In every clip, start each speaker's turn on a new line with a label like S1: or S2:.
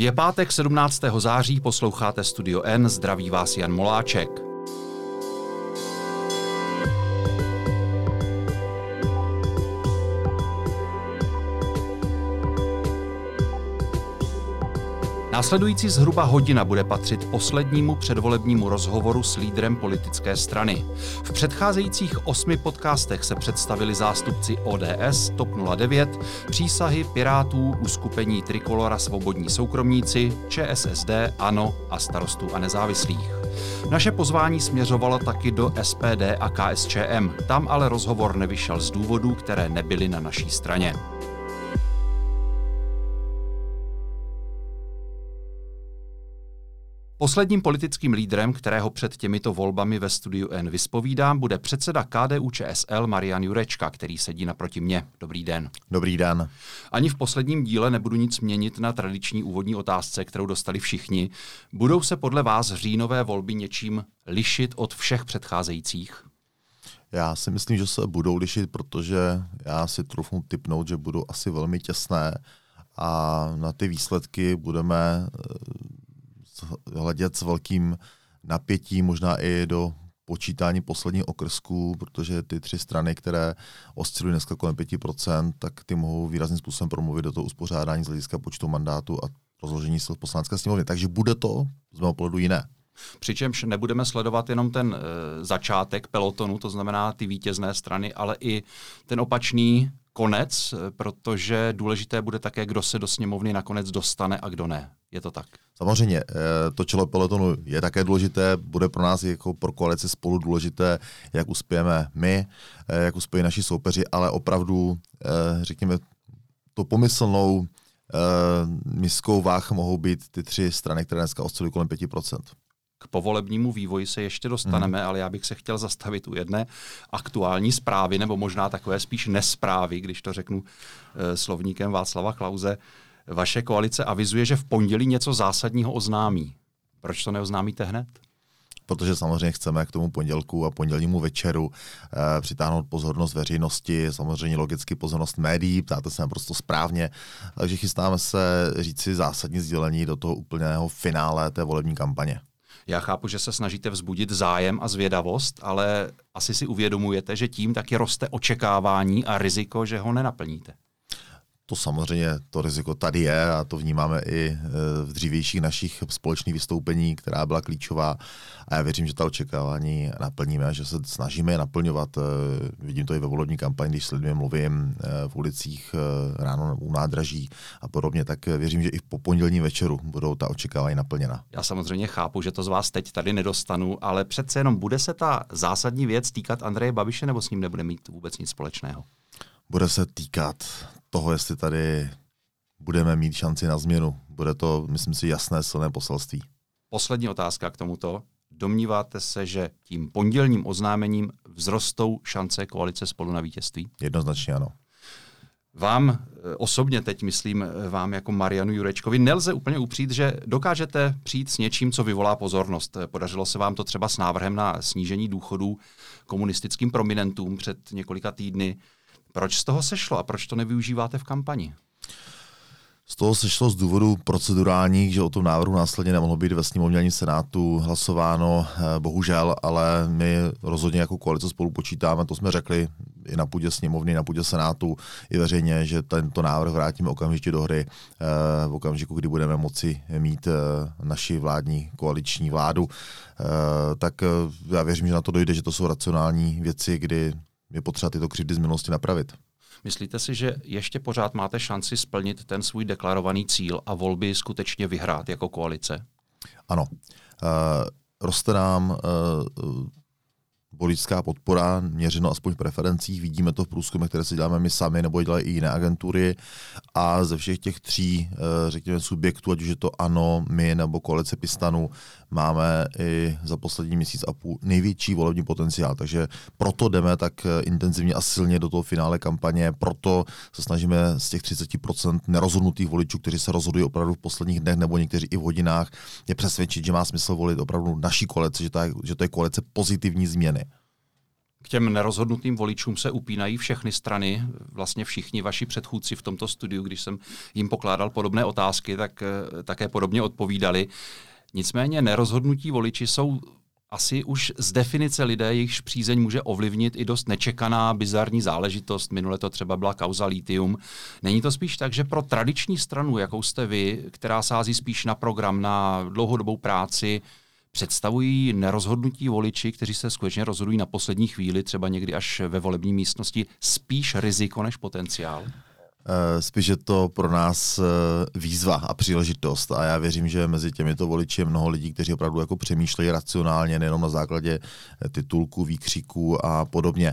S1: Je pátek 17. září, posloucháte Studio N, zdraví vás Jan Moláček. Následující zhruba hodina bude patřit poslednímu předvolebnímu rozhovoru s lídrem politické strany. V předcházejících osmi podcastech se představili zástupci ODS, TOP 09, přísahy Pirátů, uskupení Trikolora Svobodní soukromníci, ČSSD, ANO a starostů a nezávislých. Naše pozvání směřovalo taky do SPD a KSČM. Tam ale rozhovor nevyšel z důvodů, které nebyly na naší straně. Posledním politickým lídrem, kterého před těmito volbami ve studiu N vyspovídám, bude předseda KDU ČSL Marian Jurečka, který sedí naproti mě. Dobrý den.
S2: Dobrý den.
S1: Ani v posledním díle nebudu nic měnit na tradiční úvodní otázce, kterou dostali všichni. Budou se podle vás říjnové volby něčím lišit od všech předcházejících?
S2: Já si myslím, že se budou lišit, protože já si trochu typnout, že budou asi velmi těsné a na ty výsledky budeme hledět s velkým napětím, možná i do počítání posledních okrsků, protože ty tři strany, které oscilují dneska kolem 5%, tak ty mohou výrazným způsobem promluvit do toho uspořádání z hlediska počtu mandátů a rozložení sil poslanecké sněmovny. Takže bude to z mého pohledu jiné.
S1: Přičemž nebudeme sledovat jenom ten e, začátek pelotonu, to znamená ty vítězné strany, ale i ten opačný konec, protože důležité bude také, kdo se do sněmovny nakonec dostane a kdo ne. Je to tak?
S2: Samozřejmě, eh, to čelo pelotonu je také důležité, bude pro nás jako pro koalici spolu důležité, jak uspějeme my, eh, jak uspějí naši soupeři, ale opravdu, eh, řekněme, to pomyslnou miskou váh mohou být ty tři strany, které dneska oscilují kolem 5%.
S1: K povolebnímu vývoji se ještě dostaneme, hmm. ale já bych se chtěl zastavit u jedné aktuální zprávy, nebo možná takové spíš nesprávy, když to řeknu slovníkem Václava Klauze. Vaše koalice avizuje, že v pondělí něco zásadního oznámí. Proč to neoznámíte hned?
S2: protože samozřejmě chceme k tomu pondělku a pondělnímu večeru e, přitáhnout pozornost veřejnosti, samozřejmě logicky pozornost médií, ptáte se naprosto správně, takže chystáme se říci zásadní sdělení do toho úplného finále té volební kampaně.
S1: Já chápu, že se snažíte vzbudit zájem a zvědavost, ale asi si uvědomujete, že tím taky roste očekávání a riziko, že ho nenaplníte
S2: to samozřejmě to riziko tady je a to vnímáme i e, v dřívějších našich společných vystoupení, která byla klíčová a já věřím, že ta očekávání naplníme, že se snažíme je naplňovat. E, vidím to i ve volební kampani, když s lidmi mluvím e, v ulicích ráno u nádraží a podobně, tak věřím, že i po pondělní večeru budou ta očekávání naplněna.
S1: Já samozřejmě chápu, že to z vás teď tady nedostanu, ale přece jenom bude se ta zásadní věc týkat Andreje Babiše nebo s ním nebude mít vůbec nic společného?
S2: Bude se týkat toho, jestli tady budeme mít šanci na změnu. Bude to, myslím si, jasné silné poselství.
S1: Poslední otázka k tomuto. Domníváte se, že tím pondělním oznámením vzrostou šance koalice spolu na vítězství?
S2: Jednoznačně ano.
S1: Vám eh, osobně teď myslím, eh, vám jako Marianu Jurečkovi, nelze úplně upřít, že dokážete přijít s něčím, co vyvolá pozornost. Podařilo se vám to třeba s návrhem na snížení důchodů komunistickým prominentům před několika týdny. Proč z toho sešlo a proč to nevyužíváte v kampani?
S2: Z toho sešlo z důvodu procedurálních, že o tom návrhu následně nemohlo být ve sněmovně ani senátu hlasováno, eh, bohužel, ale my rozhodně jako koalice spolu počítáme, to jsme řekli i na půdě sněmovny, na půdě senátu, i veřejně, že tento návrh vrátíme okamžitě do hry eh, v okamžiku, kdy budeme moci mít eh, naši vládní koaliční vládu. Tak já věřím, že na to dojde, že to jsou racionální věci, kdy je potřeba tyto křivdy z minulosti napravit.
S1: Myslíte si, že ještě pořád máte šanci splnit ten svůj deklarovaný cíl a volby skutečně vyhrát jako koalice?
S2: Ano. Uh, roste nám uh, politická podpora, měřeno aspoň v preferencích, vidíme to v průzkumech, které si děláme my sami nebo dělají i jiné agentury a ze všech těch tří, eh, řekněme, subjektů, ať už je to ANO, my nebo koalice Pistanu, máme i za poslední měsíc a půl největší volební potenciál, takže proto jdeme tak eh, intenzivně a silně do toho finále kampaně, proto se snažíme z těch 30% nerozhodnutých voličů, kteří se rozhodují opravdu v posledních dnech nebo někteří i v hodinách, je přesvědčit, že má smysl volit opravdu naší koalici, že to je, že to je koalice pozitivní změny.
S1: K těm nerozhodnutým voličům se upínají všechny strany, vlastně všichni vaši předchůdci v tomto studiu, když jsem jim pokládal podobné otázky, tak eh, také podobně odpovídali. Nicméně nerozhodnutí voliči jsou asi už z definice lidé, jejichž přízeň může ovlivnit i dost nečekaná, bizarní záležitost. Minule to třeba byla kauza litium. Není to spíš tak, že pro tradiční stranu, jakou jste vy, která sází spíš na program, na dlouhodobou práci, představují nerozhodnutí voliči, kteří se skutečně rozhodují na poslední chvíli, třeba někdy až ve volební místnosti, spíš riziko než potenciál?
S2: Eh, spíš je to pro nás eh, výzva a příležitost a já věřím, že mezi těmito voliči je mnoho lidí, kteří opravdu jako přemýšlejí racionálně, nejenom na základě eh, titulků, výkřiků a podobně.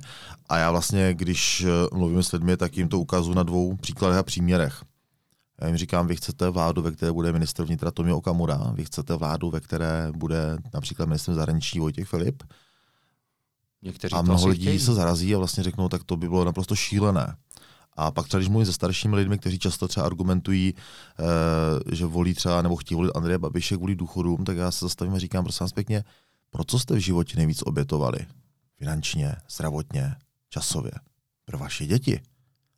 S2: A já vlastně, když mluvím s lidmi, tak jim to ukazuju na dvou příkladech a příměrech. Já jim říkám, vy chcete vládu, ve které bude ministr vnitra Tomio Okamura, vy chcete vládu, ve které bude například ministr zahraničí Vojtěch Filip. Někteří a mnoho lidí chtějí. se zarazí a vlastně řeknou, tak to by bylo naprosto šílené. A pak třeba, když mluvím se staršími lidmi, kteří často třeba argumentují, e, že volí třeba nebo chtějí volit Andreje Babiše kvůli důchodům, tak já se zastavím a říkám, prosím vás pěkně, pro co jste v životě nejvíc obětovali? Finančně, zdravotně, časově. Pro vaše děti.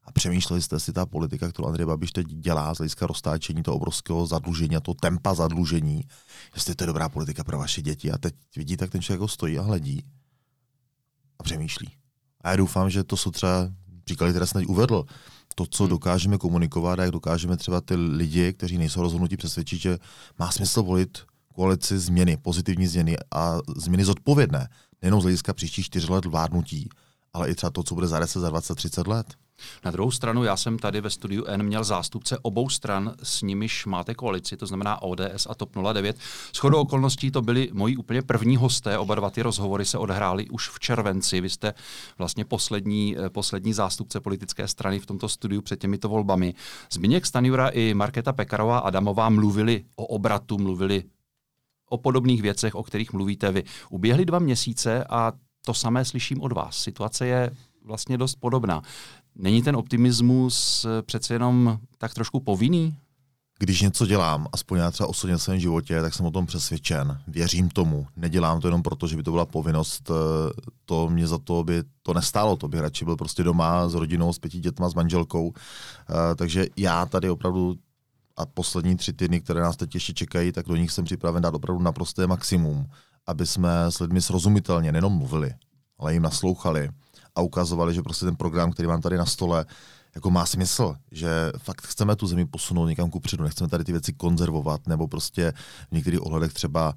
S2: A přemýšleli jste si ta politika, kterou Andrej Babiš teď dělá z hlediska roztáčení toho obrovského zadlužení a toho tempa zadlužení, jestli to je dobrá politika pro vaše děti. A teď vidíte, jak ten člověk ho stojí a hledí a přemýšlí. A já doufám, že to jsou třeba které jsem teď uvedl, to, co hmm. dokážeme komunikovat a jak dokážeme třeba ty lidi, kteří nejsou rozhodnutí přesvědčit, že má smysl volit koalici změny, pozitivní změny a změny zodpovědné, nejenom z hlediska příštích čtyř let vládnutí, ale i třeba to, co bude za 10, za 20, 30 let.
S1: Na druhou stranu, já jsem tady ve studiu N měl zástupce obou stran, s nimiž máte koalici, to znamená ODS a TOP 09. Shodou okolností to byli moji úplně první hosté, oba dva ty rozhovory se odhrály už v červenci. Vy jste vlastně poslední, eh, poslední zástupce politické strany v tomto studiu před těmito volbami. Zbigněk Stanjura i Markéta Pekarová Adamová mluvili o obratu, mluvili o podobných věcech, o kterých mluvíte vy. Uběhly dva měsíce a to samé slyším od vás. Situace je vlastně dost podobná. Není ten optimismus eh, přece jenom tak trošku povinný?
S2: Když něco dělám, aspoň já třeba osobně v svém životě, tak jsem o tom přesvědčen. Věřím tomu. Nedělám to jenom proto, že by to byla povinnost. Eh, to mě za to by to nestálo. To bych radši byl prostě doma s rodinou, s pěti dětma, s manželkou. Eh, takže já tady opravdu a poslední tři týdny, které nás teď ještě čekají, tak do nich jsem připraven dát opravdu naprosté maximum, aby jsme s lidmi srozumitelně nejenom mluvili, ale jim naslouchali a ukazovali, že prostě ten program, který mám tady na stole, jako má smysl, že fakt chceme tu zemi posunout někam kupředu, nechceme tady ty věci konzervovat nebo prostě v některých ohledech třeba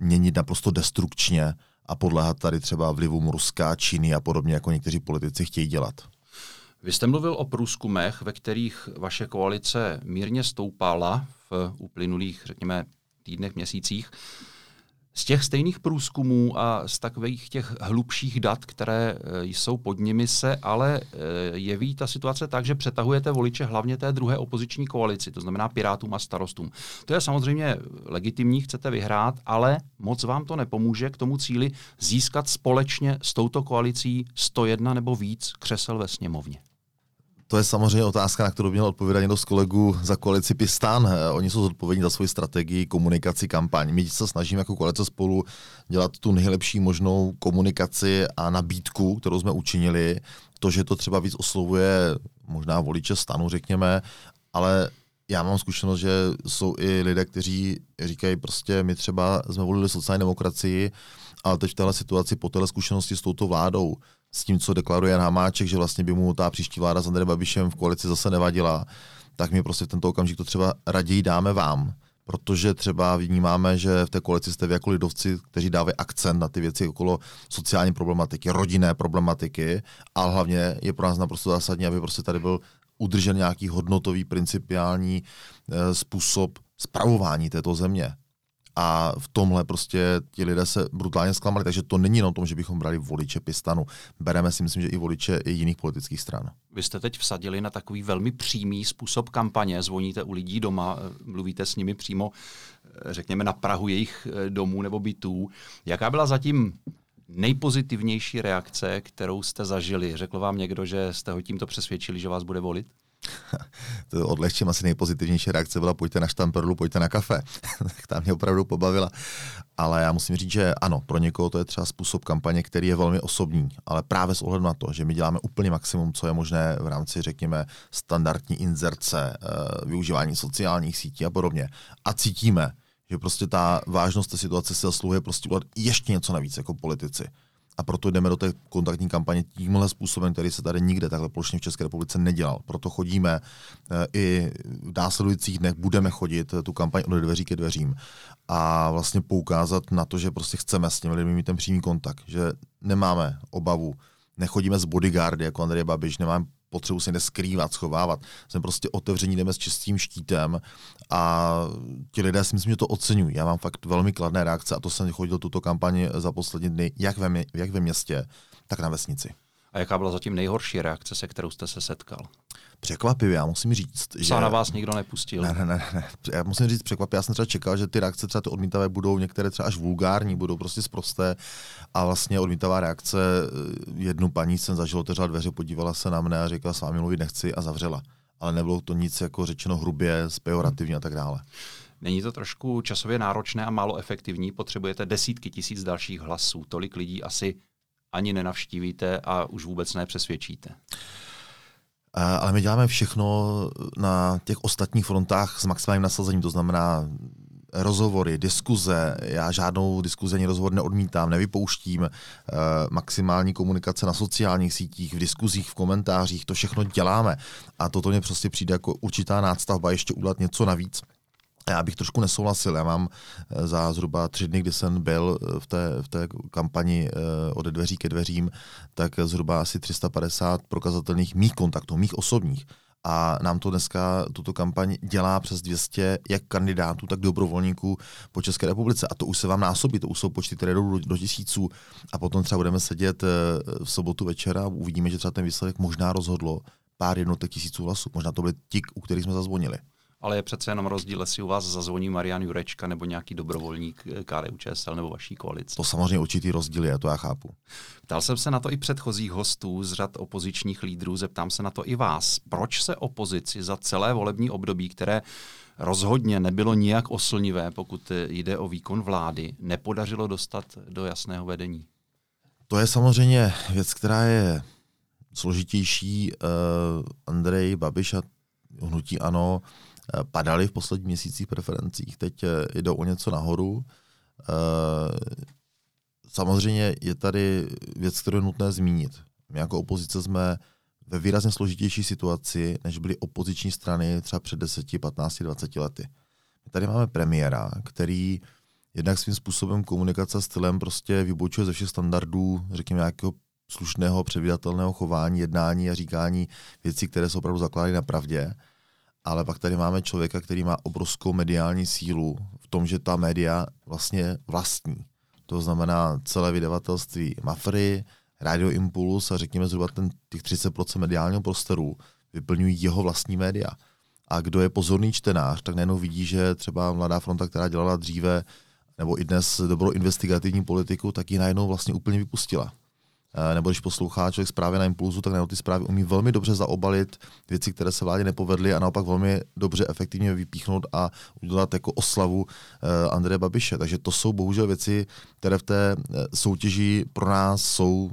S2: měnit naprosto destrukčně a podléhat tady třeba vlivům Ruska, Číny a podobně, jako někteří politici chtějí dělat.
S1: Vy jste mluvil o průzkumech, ve kterých vaše koalice mírně stoupala v uplynulých, řekněme, týdnech, měsících. Z těch stejných průzkumů a z takových těch hlubších dat, které e, jsou pod nimi, se ale e, jeví ta situace tak, že přetahujete voliče hlavně té druhé opoziční koalici, to znamená Pirátům a starostům. To je samozřejmě legitimní, chcete vyhrát, ale moc vám to nepomůže k tomu cíli získat společně s touto koalicí 101 nebo víc křesel ve sněmovně.
S2: To je samozřejmě otázka, na kterou měl odpovědět někdo z kolegů za koalici Pistan. Eh, oni jsou zodpovědní za svoji strategii, komunikaci, kampaň. My se snažíme jako koalice spolu dělat tu nejlepší možnou komunikaci a nabídku, kterou jsme učinili. To, že to třeba víc oslovuje možná voliče stanu, řekněme, ale já mám zkušenost, že jsou i lidé, kteří říkají prostě, my třeba jsme volili sociální demokracii, ale teď v téhle situaci po téhle zkušenosti s touto vládou s tím, co deklaruje Jan Hamáček, že vlastně by mu ta příští vláda s Andrejem Babišem v koalici zase nevadila, tak my prostě v tento okamžik to třeba raději dáme vám, protože třeba vnímáme, že v té koalici jste vy jako lidovci, kteří dávají akcent na ty věci okolo sociální problematiky, rodinné problematiky, ale hlavně je pro nás naprosto zásadní, aby prostě tady byl udržen nějaký hodnotový, principiální e, způsob spravování této země. A v tomhle prostě ti lidé se brutálně zklamali. Takže to není o tom, že bychom brali voliče Pistanu. Bereme si, myslím, že i voliče i jiných politických stran.
S1: Vy jste teď vsadili na takový velmi přímý způsob kampaně. Zvoníte u lidí doma, mluvíte s nimi přímo, řekněme, na Prahu jejich eh, domů nebo bytů. Jaká byla zatím nejpozitivnější reakce, kterou jste zažili? Řekl vám někdo, že jste ho tímto přesvědčili, že vás bude volit?
S2: to odlehčím asi nejpozitivnější reakce byla pojďte na štamperlu, pojďte na kafe. tak ta mě opravdu pobavila. Ale já musím říct, že ano, pro někoho to je třeba způsob kampaně, který je velmi osobní, ale právě s ohledem na to, že my děláme úplně maximum, co je možné v rámci, řekněme, standardní inzerce, eh, využívání sociálních sítí a podobně. A cítíme, že prostě ta vážnost té situace se zasluhuje prostě ještě něco navíc jako politici. A proto jdeme do té kontaktní kampaně tímhle způsobem, který se tady nikde takhle plošně v České republice nedělal. Proto chodíme eh, i v následujících dnech budeme chodit tu kampaň od dveří ke dveřím a vlastně poukázat na to, že prostě chceme s těmi lidmi mít ten přímý kontakt, že nemáme obavu, nechodíme z bodyguardy jako Andrej Babiš, nemáme potřebu se neskrývat, schovávat. Jsme prostě otevření, jdeme s čistým štítem a ti lidé si myslím, že to oceňují. Já mám fakt velmi kladné reakce a to jsem chodil tuto kampani za poslední dny, jak ve, jak ve městě, tak na vesnici.
S1: A jaká byla zatím nejhorší reakce, se kterou jste se setkal?
S2: Překvapivě, já musím říct.
S1: že... na vás nikdo nepustil.
S2: Ne, ne, ne, ne. Já musím říct překvapivě, já jsem třeba čekal, že ty reakce třeba ty odmítavé budou některé třeba až vulgární, budou prostě zprosté. A vlastně odmítavá reakce, eh, jednu paní jsem zažil, otevřela dveře, podívala se na mne a řekla, s vámi mluvit nechci a zavřela. Ale nebylo to nic jako řečeno hrubě, spejorativně a tak dále.
S1: Není to trošku časově náročné a málo efektivní? Potřebujete desítky tisíc dalších hlasů. Tolik lidí asi ani nenavštívíte a už vůbec nepřesvědčíte.
S2: Ale my děláme všechno na těch ostatních frontách s maximálním nasazením, to znamená rozhovory, diskuze. Já žádnou diskuzi ani rozhovor neodmítám, nevypouštím. maximální komunikace na sociálních sítích, v diskuzích, v komentářích, to všechno děláme. A toto mě prostě přijde jako určitá nástavba ještě udělat něco navíc. Já bych trošku nesouhlasil. Já mám eh, za zhruba tři dny, kdy jsem byl eh, v té, v té kampani eh, od dveří ke dveřím, tak zhruba asi 350 prokazatelných mých kontaktů, mých osobních. A nám to dneska, tuto kampaň dělá přes 200 jak kandidátů, tak dobrovolníků po České republice. A to už se vám násobí, to už jsou počty, které jdou do, do tisíců. A potom třeba budeme sedět v sobotu večera a uvidíme, že třeba ten výsledek možná rozhodlo pár jednotek tisíců hlasů. Možná to byly ti, u kterých jsme zazvonili
S1: ale je přece jenom rozdíl, jestli u vás zazvoní Marian Jurečka nebo nějaký dobrovolník eh, KDU ČSL nebo vaší koalice.
S2: To samozřejmě určitý rozdíl je, to já chápu.
S1: Ptal jsem se na to i předchozích hostů z řad opozičních lídrů, zeptám se na to i vás. Proč se opozici za celé volební období, které rozhodně nebylo nijak oslnivé, pokud jde o výkon vlády, nepodařilo dostat do jasného vedení?
S2: To je samozřejmě věc, která je složitější. Uh, Andrej Babiš a hnutí ANO Eh, padaly v posledních měsících preferencích, teď eh, jdou o něco nahoru. Eh, samozřejmě je tady věc, kterou je nutné zmínit. My jako opozice jsme ve výrazně složitější situaci, než byly opoziční strany třeba před 10, 15, 20 lety. My tady máme premiéra, který jednak svým způsobem komunikace stylem prostě vybočuje ze všech standardů, řekněme, nějakého slušného, předvídatelného chování, jednání a říkání věcí, které jsou opravdu zakládají na pravdě ale pak tady máme člověka, který má obrovskou mediální sílu v tom, že ta média vlastně vlastní. To znamená celé vydavatelství Mafry, Radio Impuls a řekněme zhruba ten, těch 30% mediálního prostoru vyplňují jeho vlastní média. A kdo je pozorný čtenář, tak najednou vidí, že třeba Mladá fronta, která dělala dříve, nebo i dnes dobrou investigativní politiku, tak ji najednou vlastně úplně vypustila. Eh, nebo když poslouchá člověk zprávy na impulzu, tak na ty zprávy umí velmi dobře zaobalit věci, které se vládě nepovedly a naopak velmi dobře efektivně vypíchnout a udělat jako oslavu eh, Andreje Babiše. Takže to jsou bohužel věci, které v té eh, soutěži pro nás jsou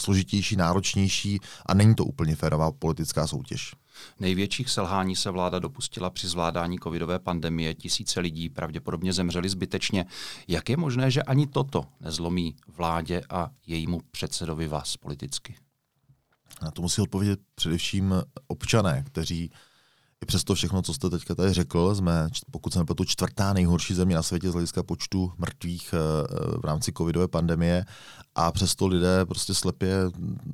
S2: složitější, náročnější a není to úplně férová politická soutěž.
S1: Největších selhání se vláda dopustila při zvládání covidové pandemie. Tisíce lidí pravděpodobně zemřeli zbytečně. Jak je možné, že ani toto nezlomí vládě a jejímu předsedovi vás politicky?
S2: Na to musí odpovědět především občané, kteří i přesto všechno, co jste teďka tady řekl, jsme, pokud se nepletu, čtvrtá nejhorší země na světě z hlediska počtu mrtvých eh, v rámci covidové pandemie a přesto lidé prostě slepě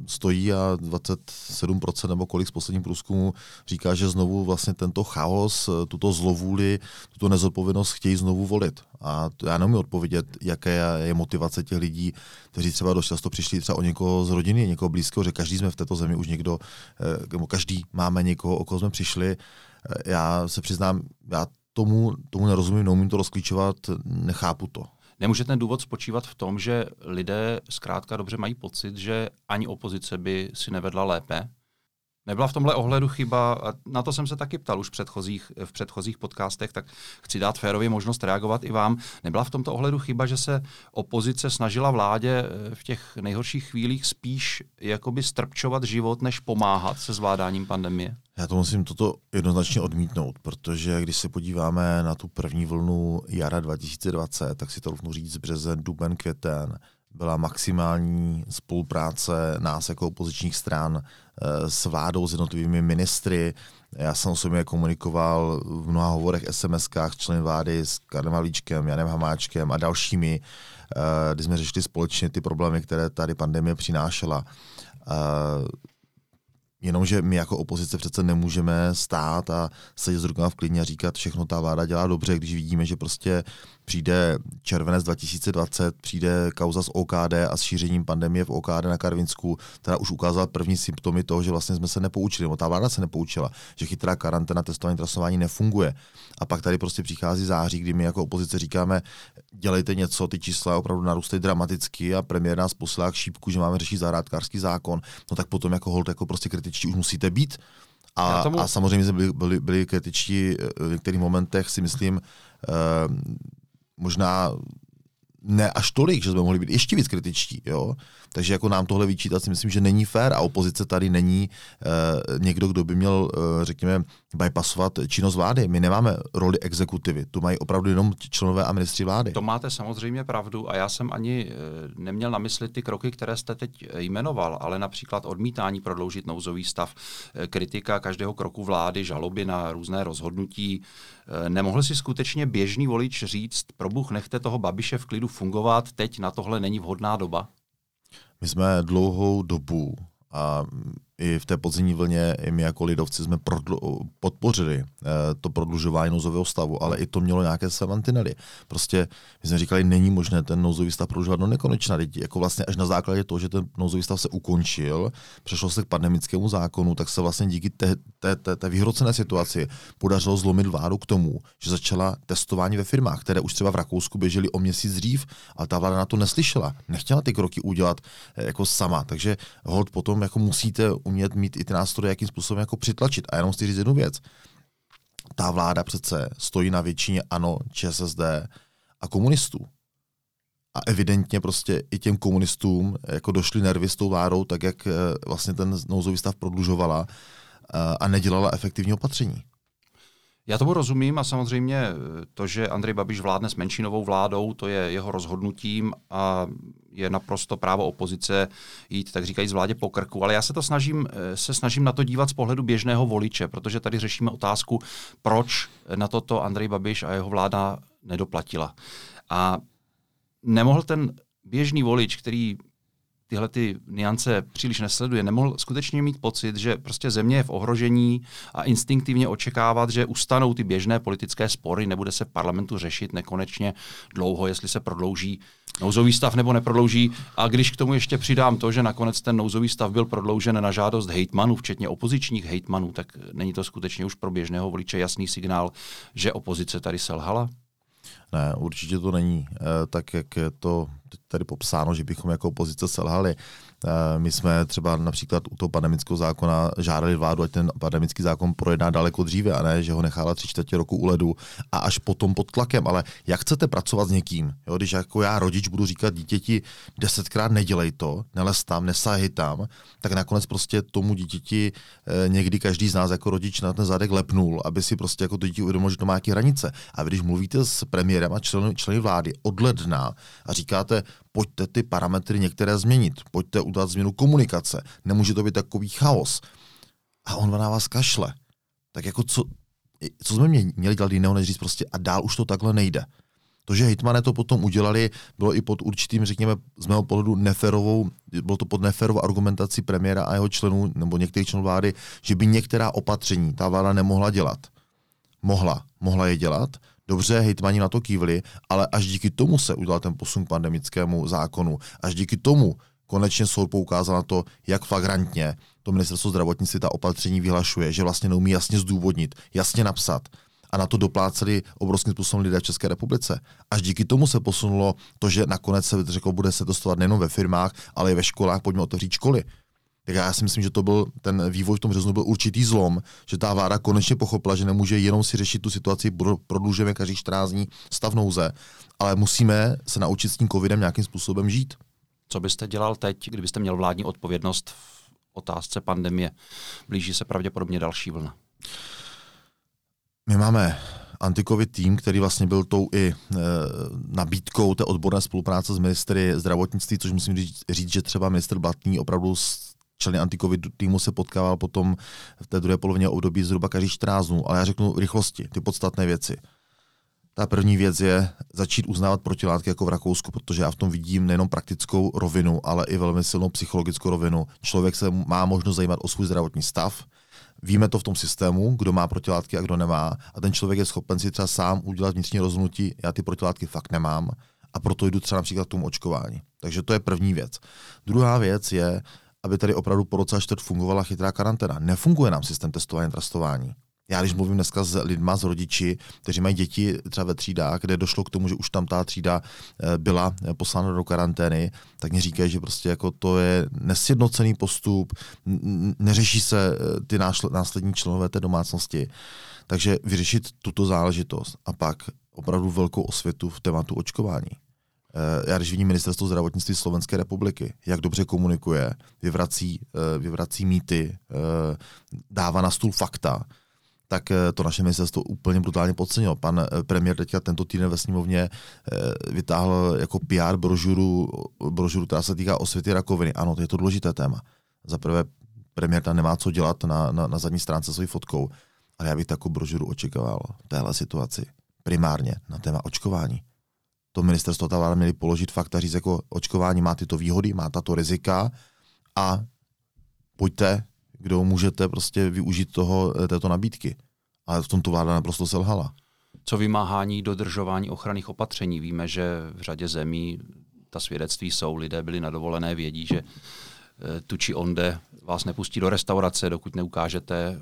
S2: stojí a 27% nebo kolik z posledních průzkumů říká, že znovu vlastně tento chaos, tuto zlovůli, tuto nezodpovědnost chtějí znovu volit. A to já nemůžu odpovědět, jaké je motivace těch lidí, kteří třeba dost často přišli třeba o někoho z rodiny, někoho blízkého, že každý jsme v této zemi už někdo, eh, každý máme někoho, o koho jsme přišli. Eh, já se přiznám, já tomu, tomu nerozumím, neumím to rozklíčovat, nechápu to.
S1: Nemůže ten důvod spočívat v tom, že lidé zkrátka dobře mají pocit, že ani opozice by si nevedla lépe? Nebyla v tomhle ohledu chyba, a na to jsem se taky ptal už v předchozích, v předchozích podcastech, tak chci dát férově možnost reagovat i vám. Nebyla v tomto ohledu chyba, že se opozice snažila vládě eh, v těch nejhorších chvílích spíš jakoby strpčovat život, než pomáhat se zvládáním pandemie?
S2: Já to musím toto jednoznačně odmítnout, protože když se podíváme na tu první vlnu jara 2020, tak si to rovnou říct březen, duben, květen, byla maximální spolupráce nás jako opozičních stran eh, s vládou, s jednotlivými ministry. Já jsem osobně komunikoval v mnoha hovorech, SMS-kách s členy vlády s Karnevalíčkem, Janem Hamáčkem a dalšími, eh, kdy jsme řešili společně ty problémy, které tady pandemie přinášela. Jenomže my jako opozice přece nemůžeme stát a sedět s rukama v klidně a říkat, všechno ta vláda dělá dobře, když vidíme, že prostě přijde červenec 2020, přijde kauza s OKD a s šířením pandemie v OKD na Karvinsku, která už ukázala první symptomy toho, že vlastně jsme se nepoučili, nebo ta vláda se nepoučila, že chytrá karanténa, testování, trasování nefunguje. A pak tady prostě přichází září, kdy my jako opozice říkáme, dělejte něco, ty čísla opravdu narůstají dramaticky a premiér nás posílá k šípku, že máme řešit zahrádkářský zákon, no tak potom jako hold jako prostě kritičtí už musíte být. A, tomu... a samozřejmě jsme byli, byli, byli kritičtí v některých momentech, si myslím, uh, možná ne až tolik, že jsme mohli být ještě víc kritičtí. Jo? Takže jako nám tohle vyčítat si myslím, že není fér a opozice tady není uh, někdo, kdo by měl, uh, řekněme, bypassovat činnost vlády. My nemáme roli exekutivy, tu mají opravdu jenom členové a ministři vlády.
S1: To máte samozřejmě pravdu a já jsem ani uh, neměl na mysli ty kroky, které jste teď jmenoval, ale například odmítání prodloužit nouzový stav, kritika každého kroku vlády, žaloby na různé rozhodnutí. Nemohl si skutečně běžný volič říct, probuch, nechte toho Babiše v klidu fungovat, teď na tohle není vhodná doba?
S2: My jsme dlouhou dobu a i v té podzimní vlně i my jako lidovci jsme prodlu- podpořili eh, to prodlužování nouzového stavu, ale i to mělo nějaké své mantinely. Prostě my jsme říkali, není možné ten nouzový stav prodlužovat do nekonečna. Teď jako vlastně až na základě toho, že ten nouzový stav se ukončil, přešlo se k pandemickému zákonu, tak se vlastně díky té, té, té, té vyhrocené situaci podařilo zlomit vládu k tomu, že začala testování ve firmách, které už třeba v Rakousku běžely o měsíc dřív, ale ta vláda na to neslyšela. Nechtěla ty kroky udělat eh, jako sama. Takže hold potom jako musíte umět mít i ty nástroje, jakým způsobem jako přitlačit. A jenom chci říct jednu věc. Ta vláda přece stojí na většině ANO, ČSSD a komunistů. A evidentně prostě i těm komunistům jako došly nervy s tou vládou, tak jak eh, vlastně ten nouzový stav prodlužovala eh, a nedělala efektivní opatření.
S1: Já tomu rozumím a samozřejmě eh, to, že Andrej Babiš vládne s menšinovou vládou, to je jeho rozhodnutím a je naprosto právo opozice jít, tak říkají, z vládě po krku. Ale já se to snažím, eh, se snažím na to dívat z pohledu běžného voliče, protože tady řešíme otázku, proč na toto Andrej Babiš a jeho vláda nedoplatila. A nemohl ten běžný volič, který tyhle ty niance příliš nesleduje, nemohl skutečně mít pocit, že prostě země je v ohrožení a instinktivně očekávat, že ustanou ty běžné politické spory, nebude se v parlamentu řešit nekonečně dlouho, jestli se prodlouží nouzový stav nebo neprodlouží. A když k tomu ještě přidám to, že nakonec ten nouzový stav byl prodloužen na žádost hejtmanů, včetně opozičních hejtmanů, tak není to skutečně už pro běžného voliče jasný signál, že opozice tady selhala?
S2: Ne, určitě to není e, tak, jak je to tady popsáno, že bychom jako opozice selhali. Eh, my jsme třeba například u toho pandemického zákona žádali vládu, ať ten pandemický zákon projedná daleko dříve, a ne, že ho nechala tři čtvrtě roku u ledu a až potom pod tlakem. Ale jak chcete pracovat s někým? Jo, když jako já rodič budu říkat dítěti desetkrát nedělej to, nelez tam, nesahy tam, tak nakonec prostě tomu dítěti eh, někdy každý z nás jako rodič na ten zadek lepnul, aby si prostě jako to dítě uvědomil, že to má nějaké hranice. A vy, když mluvíte s premiérem a členy, členy vlády od ledna a říkáte, pojďte ty parametry některé změnit, pojďte udělat změnu komunikace, nemůže to být takový chaos. A on na vás kašle. Tak jako co, co jsme měli dělat jiného, než říct prostě a dál už to takhle nejde. To, že hejtmané to potom udělali, bylo i pod určitým, řekněme, z mého pohledu neferovou, bylo to pod neferovou argumentací premiéra a jeho členů, nebo některých členů vlády, že by některá opatření ta vláda nemohla dělat. Mohla, mohla je dělat, Dobře, hejtmani na to kývli, ale až díky tomu se udělal ten posun k pandemickému zákonu. Až díky tomu konečně soud poukázal na to, jak flagrantně to ministerstvo zdravotnictví ta opatření vyhlašuje, že vlastně neumí jasně zdůvodnit, jasně napsat. A na to dopláceli obrovským způsobem lidé v České republice. Až díky tomu se posunulo to, že nakonec se řekl, bude se testovat nejen ve firmách, ale i ve školách, pojďme otevřít školy. Tak já si myslím, že to byl ten vývoj v tom březnu byl určitý zlom, že ta vláda konečně pochopila, že nemůže jenom si řešit tu situaci, prodlužujeme každý 14 dní stav nouze, ale musíme se naučit s tím covidem nějakým způsobem žít.
S1: Co byste dělal teď, kdybyste měl vládní odpovědnost v otázce pandemie? Blíží se pravděpodobně další vlna.
S2: My máme antikovid tým, který vlastně byl tou i e, nabídkou té odborné spolupráce s ministry zdravotnictví, což musím říct, říct že třeba minister Blatný opravdu s členy antikovid týmu se potkával potom v té druhé polovině období zhruba každý 14 dnů. Ale já řeknu rychlosti, ty podstatné věci. Ta první věc je začít uznávat protilátky jako v Rakousku, protože já v tom vidím nejenom praktickou rovinu, ale i velmi silnou psychologickou rovinu. Člověk se má možnost zajímat o svůj zdravotní stav, Víme to v tom systému, kdo má protilátky a kdo nemá. A ten člověk je schopen si třeba sám udělat vnitřní rozhodnutí, já ty protilátky fakt nemám a proto jdu třeba například k tomu očkování. Takže to je první věc. Druhá věc je, aby tady opravdu po roce a čtvrt fungovala chytrá karanténa. Nefunguje nám systém testování a trastování. Já když mluvím dneska s lidma, s rodiči, kteří mají děti třeba ve třídách, kde došlo k tomu, že už tam ta třída eh, byla eh, poslána do karantény, tak mě říkají, že prostě jako to je nesjednocený postup, neřeší se eh, ty následní členové té domácnosti. Takže vyřešit tuto záležitost a pak opravdu velkou osvětu v tématu očkování. Já když vidím ministerstvo zdravotnictví Slovenské republiky, jak dobře komunikuje, vyvrací, vyvrací mýty, dává na stůl fakta, tak eh, to naše ministerstvo úplně brutálně podcenilo. Pan eh, premiér teďka tento týden ve sněmovně eh, vytáhl jako PR brožuru, brožuru, která se týká osvěty rakoviny. Ano, to je to důležité téma. Za prvé, premiér tam nemá co dělat na, na, na zadní stránce svojí fotkou, ale já bych takovou brožuru očekával v téhle situaci. Primárně na téma očkování. To ministerstvo ta vláda měli položit fakt a říct, jako očkování má tyto výhody, má tato rizika a pojďte kdo můžete prostě využít toho, eh, této nabídky. Ale v tomto vláda naprosto selhala.
S1: Co vymáhání dodržování ochranných opatření? Víme, že v řadě zemí ta svědectví jsou, lidé byli na dovolené, vědí, že eh, tu či onde vás nepustí do restaurace, dokud neukážete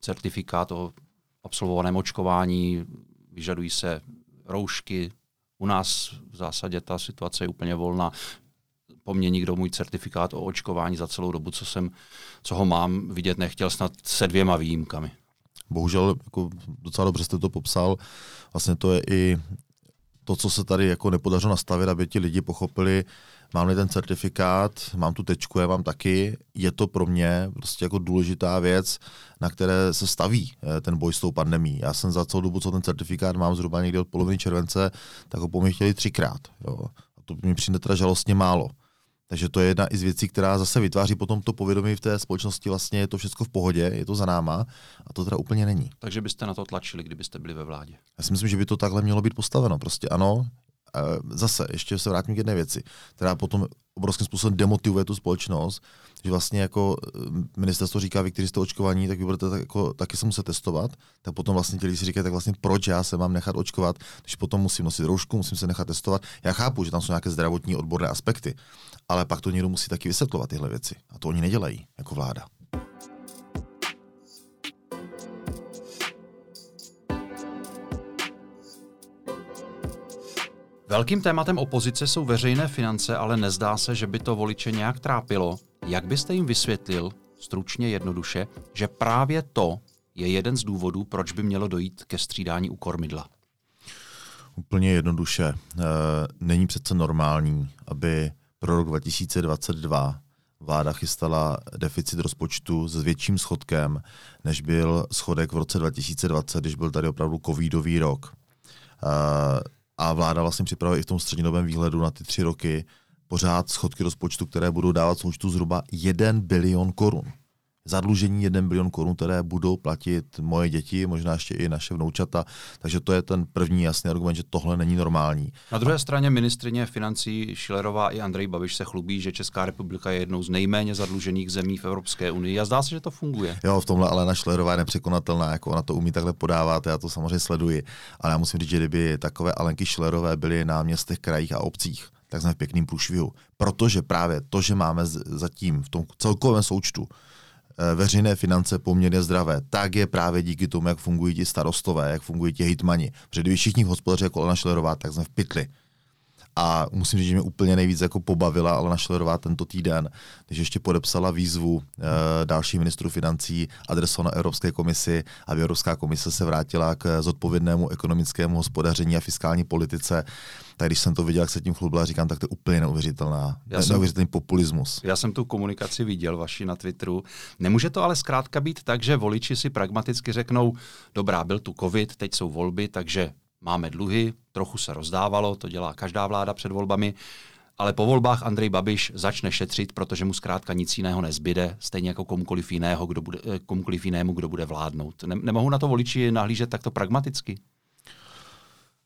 S1: certifikát o absolvovaném očkování, vyžadují se roušky. U nás v zásadě ta situace je úplně volná po mně nikdo můj certifikát o očkování za celou dobu, co, jsem, co ho mám, vidět nechtěl snad se dvěma výjimkami.
S2: Bohužel jako docela dobře jste to popsal. Vlastně to je i to, co se tady jako nepodařilo nastavit, aby ti lidi pochopili, mám-li ten certifikát, mám tu tečku, já mám taky, je to pro mě prostě jako důležitá věc, na které se staví eh, ten boj s tou pandemí. Já jsem za celou dobu, co ten certifikát mám zhruba někdy od poloviny července, tak ho po chtěli třikrát. Jo. A to mi přijde teda žalostně málo. Takže to je jedna i z věcí, která zase vytváří potom to povědomí v té společnosti, vlastně je to všechno v pohodě, je to za náma a to teda úplně není.
S1: Takže byste na to tlačili, kdybyste byli ve vládě?
S2: Já si myslím, že by to takhle mělo být postaveno. Prostě ano, zase, ještě se vrátím k jedné věci, která potom obrovským způsobem demotivuje tu společnost, že vlastně jako eh, ministerstvo říká, vy, kteří jste očkovaní, tak vy budete tak jako, taky se muset testovat, tak potom vlastně ti lidi si říkají, tak vlastně proč já se mám nechat očkovat, když potom musím nosit roušku, musím se nechat testovat. Já chápu, že tam jsou nějaké zdravotní odborné aspekty, ale pak to někdo musí taky vysvětlovat tyhle věci. A to oni nedělají jako vláda.
S1: Velkým tématem opozice jsou veřejné finance, ale nezdá se, že by to voliče nějak trápilo. Jak byste jim vysvětlil, stručně jednoduše, že právě to je jeden z důvodů, proč by mělo dojít ke střídání u kormidla?
S2: Úplně jednoduše. E, není přece normální, aby pro rok 2022 vláda chystala deficit rozpočtu s větším schodkem, než byl schodek v roce 2020, když byl tady opravdu covidový rok. A vláda vlastně připravuje i v tom střednědobém výhledu na ty tři roky pořád schodky rozpočtu, které budou dávat součtu zhruba 1 bilion korun zadlužení 1 bilion korun, které budou platit moje děti, možná ještě i naše vnoučata. Takže to je ten první jasný argument, že tohle není normální.
S1: Na druhé straně ministrině financí Šilerová i Andrej Babiš se chlubí, že Česká republika je jednou z nejméně zadlužených zemí v Evropské unii a zdá se, že to funguje.
S2: Jo, v tomhle ale na Šilerová je nepřekonatelná, jako ona to umí takhle podávat, já to samozřejmě sleduji. Ale já musím říct, že kdyby takové Alenky Šilerové byly na městech, krajích a obcích, tak jsme v pěkným průšvihu. Protože právě to, že máme zatím v tom celkovém součtu veřejné finance poměrně zdravé, tak je právě díky tomu, jak fungují ti starostové, jak fungují ti hitmani. Protože kdyby všichni hospodaři jako Alena Šlerová, tak jsme v pytli. A musím říct, že mě úplně nejvíc jako pobavila Alena Šlerová tento týden, když ještě podepsala výzvu e, další ministru financí adresovanou Evropské komisi, aby Evropská komise se vrátila k zodpovědnému ekonomickému hospodaření a fiskální politice. Tak když jsem to viděl, jak se tím chlubila, říkám, tak to je úplně neuvěřitelná, já jsem, neuvěřitelný populismus.
S1: Já jsem tu komunikaci viděl vaši na Twitteru. Nemůže to ale zkrátka být tak, že voliči si pragmaticky řeknou, dobrá, byl tu covid, teď jsou volby, takže máme dluhy, trochu se rozdávalo, to dělá každá vláda před volbami, ale po volbách Andrej Babiš začne šetřit, protože mu zkrátka nic jiného nezbyde, stejně jako komukoliv, jiného, kdo bude, eh, komukoliv jinému, kdo bude vládnout. nemohu na to voliči nahlížet takto pragmaticky?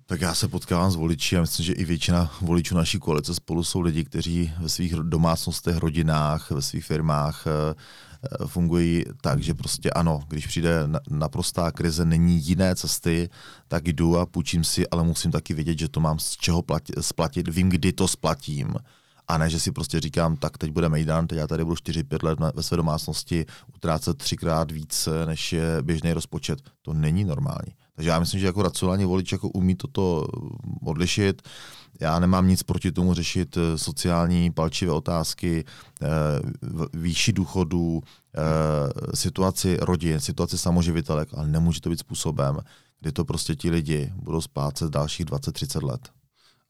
S2: Tak já se potkávám s voliči a myslím, že i většina voličů naší koalice spolu jsou lidi, kteří ve svých domácnostech, rodinách, ve svých firmách eh, fungují tak, že prostě ano, když přijde naprostá krize, není jiné cesty, tak jdu a půjčím si, ale musím taky vědět, že to mám z čeho platit, splatit, vím, kdy to splatím. A ne, že si prostě říkám, tak teď bude Mejdan, teď já tady budu 4-5 let ve své domácnosti utrácet třikrát víc, než je běžný rozpočet. To není normální. Takže já myslím, že jako racionální volič jako umí toto odlišit. Já nemám nic proti tomu řešit eh, sociální palčivé otázky, eh, výši důchodů, eh, situaci rodin, situaci samoživitelek, ale nemůže to být způsobem, kdy to prostě ti lidi budou splácet dalších 20-30 let.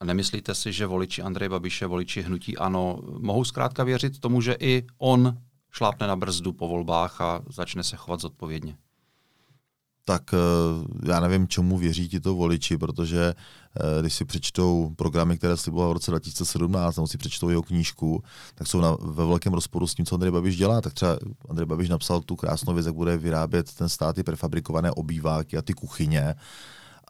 S1: A nemyslíte si, že voliči Andreje Babiše, voliči hnutí ANO, mohou zkrátka věřit tomu, že i on šlápne na brzdu po volbách a začne se chovat zodpovědně?
S2: Tak eh, já nevím, čemu věří ti to voliči, protože eh, když si přečtou programy, které sliboval v roce 2017, nebo si přečtou jeho knížku, tak jsou na, ve velkém rozporu s tím, co Andrej Babiš dělá. Tak třeba Andrej Babiš napsal tu krásnou věc, jak bude vyrábět ten stát ty prefabrikované obýváky a ty kuchyně.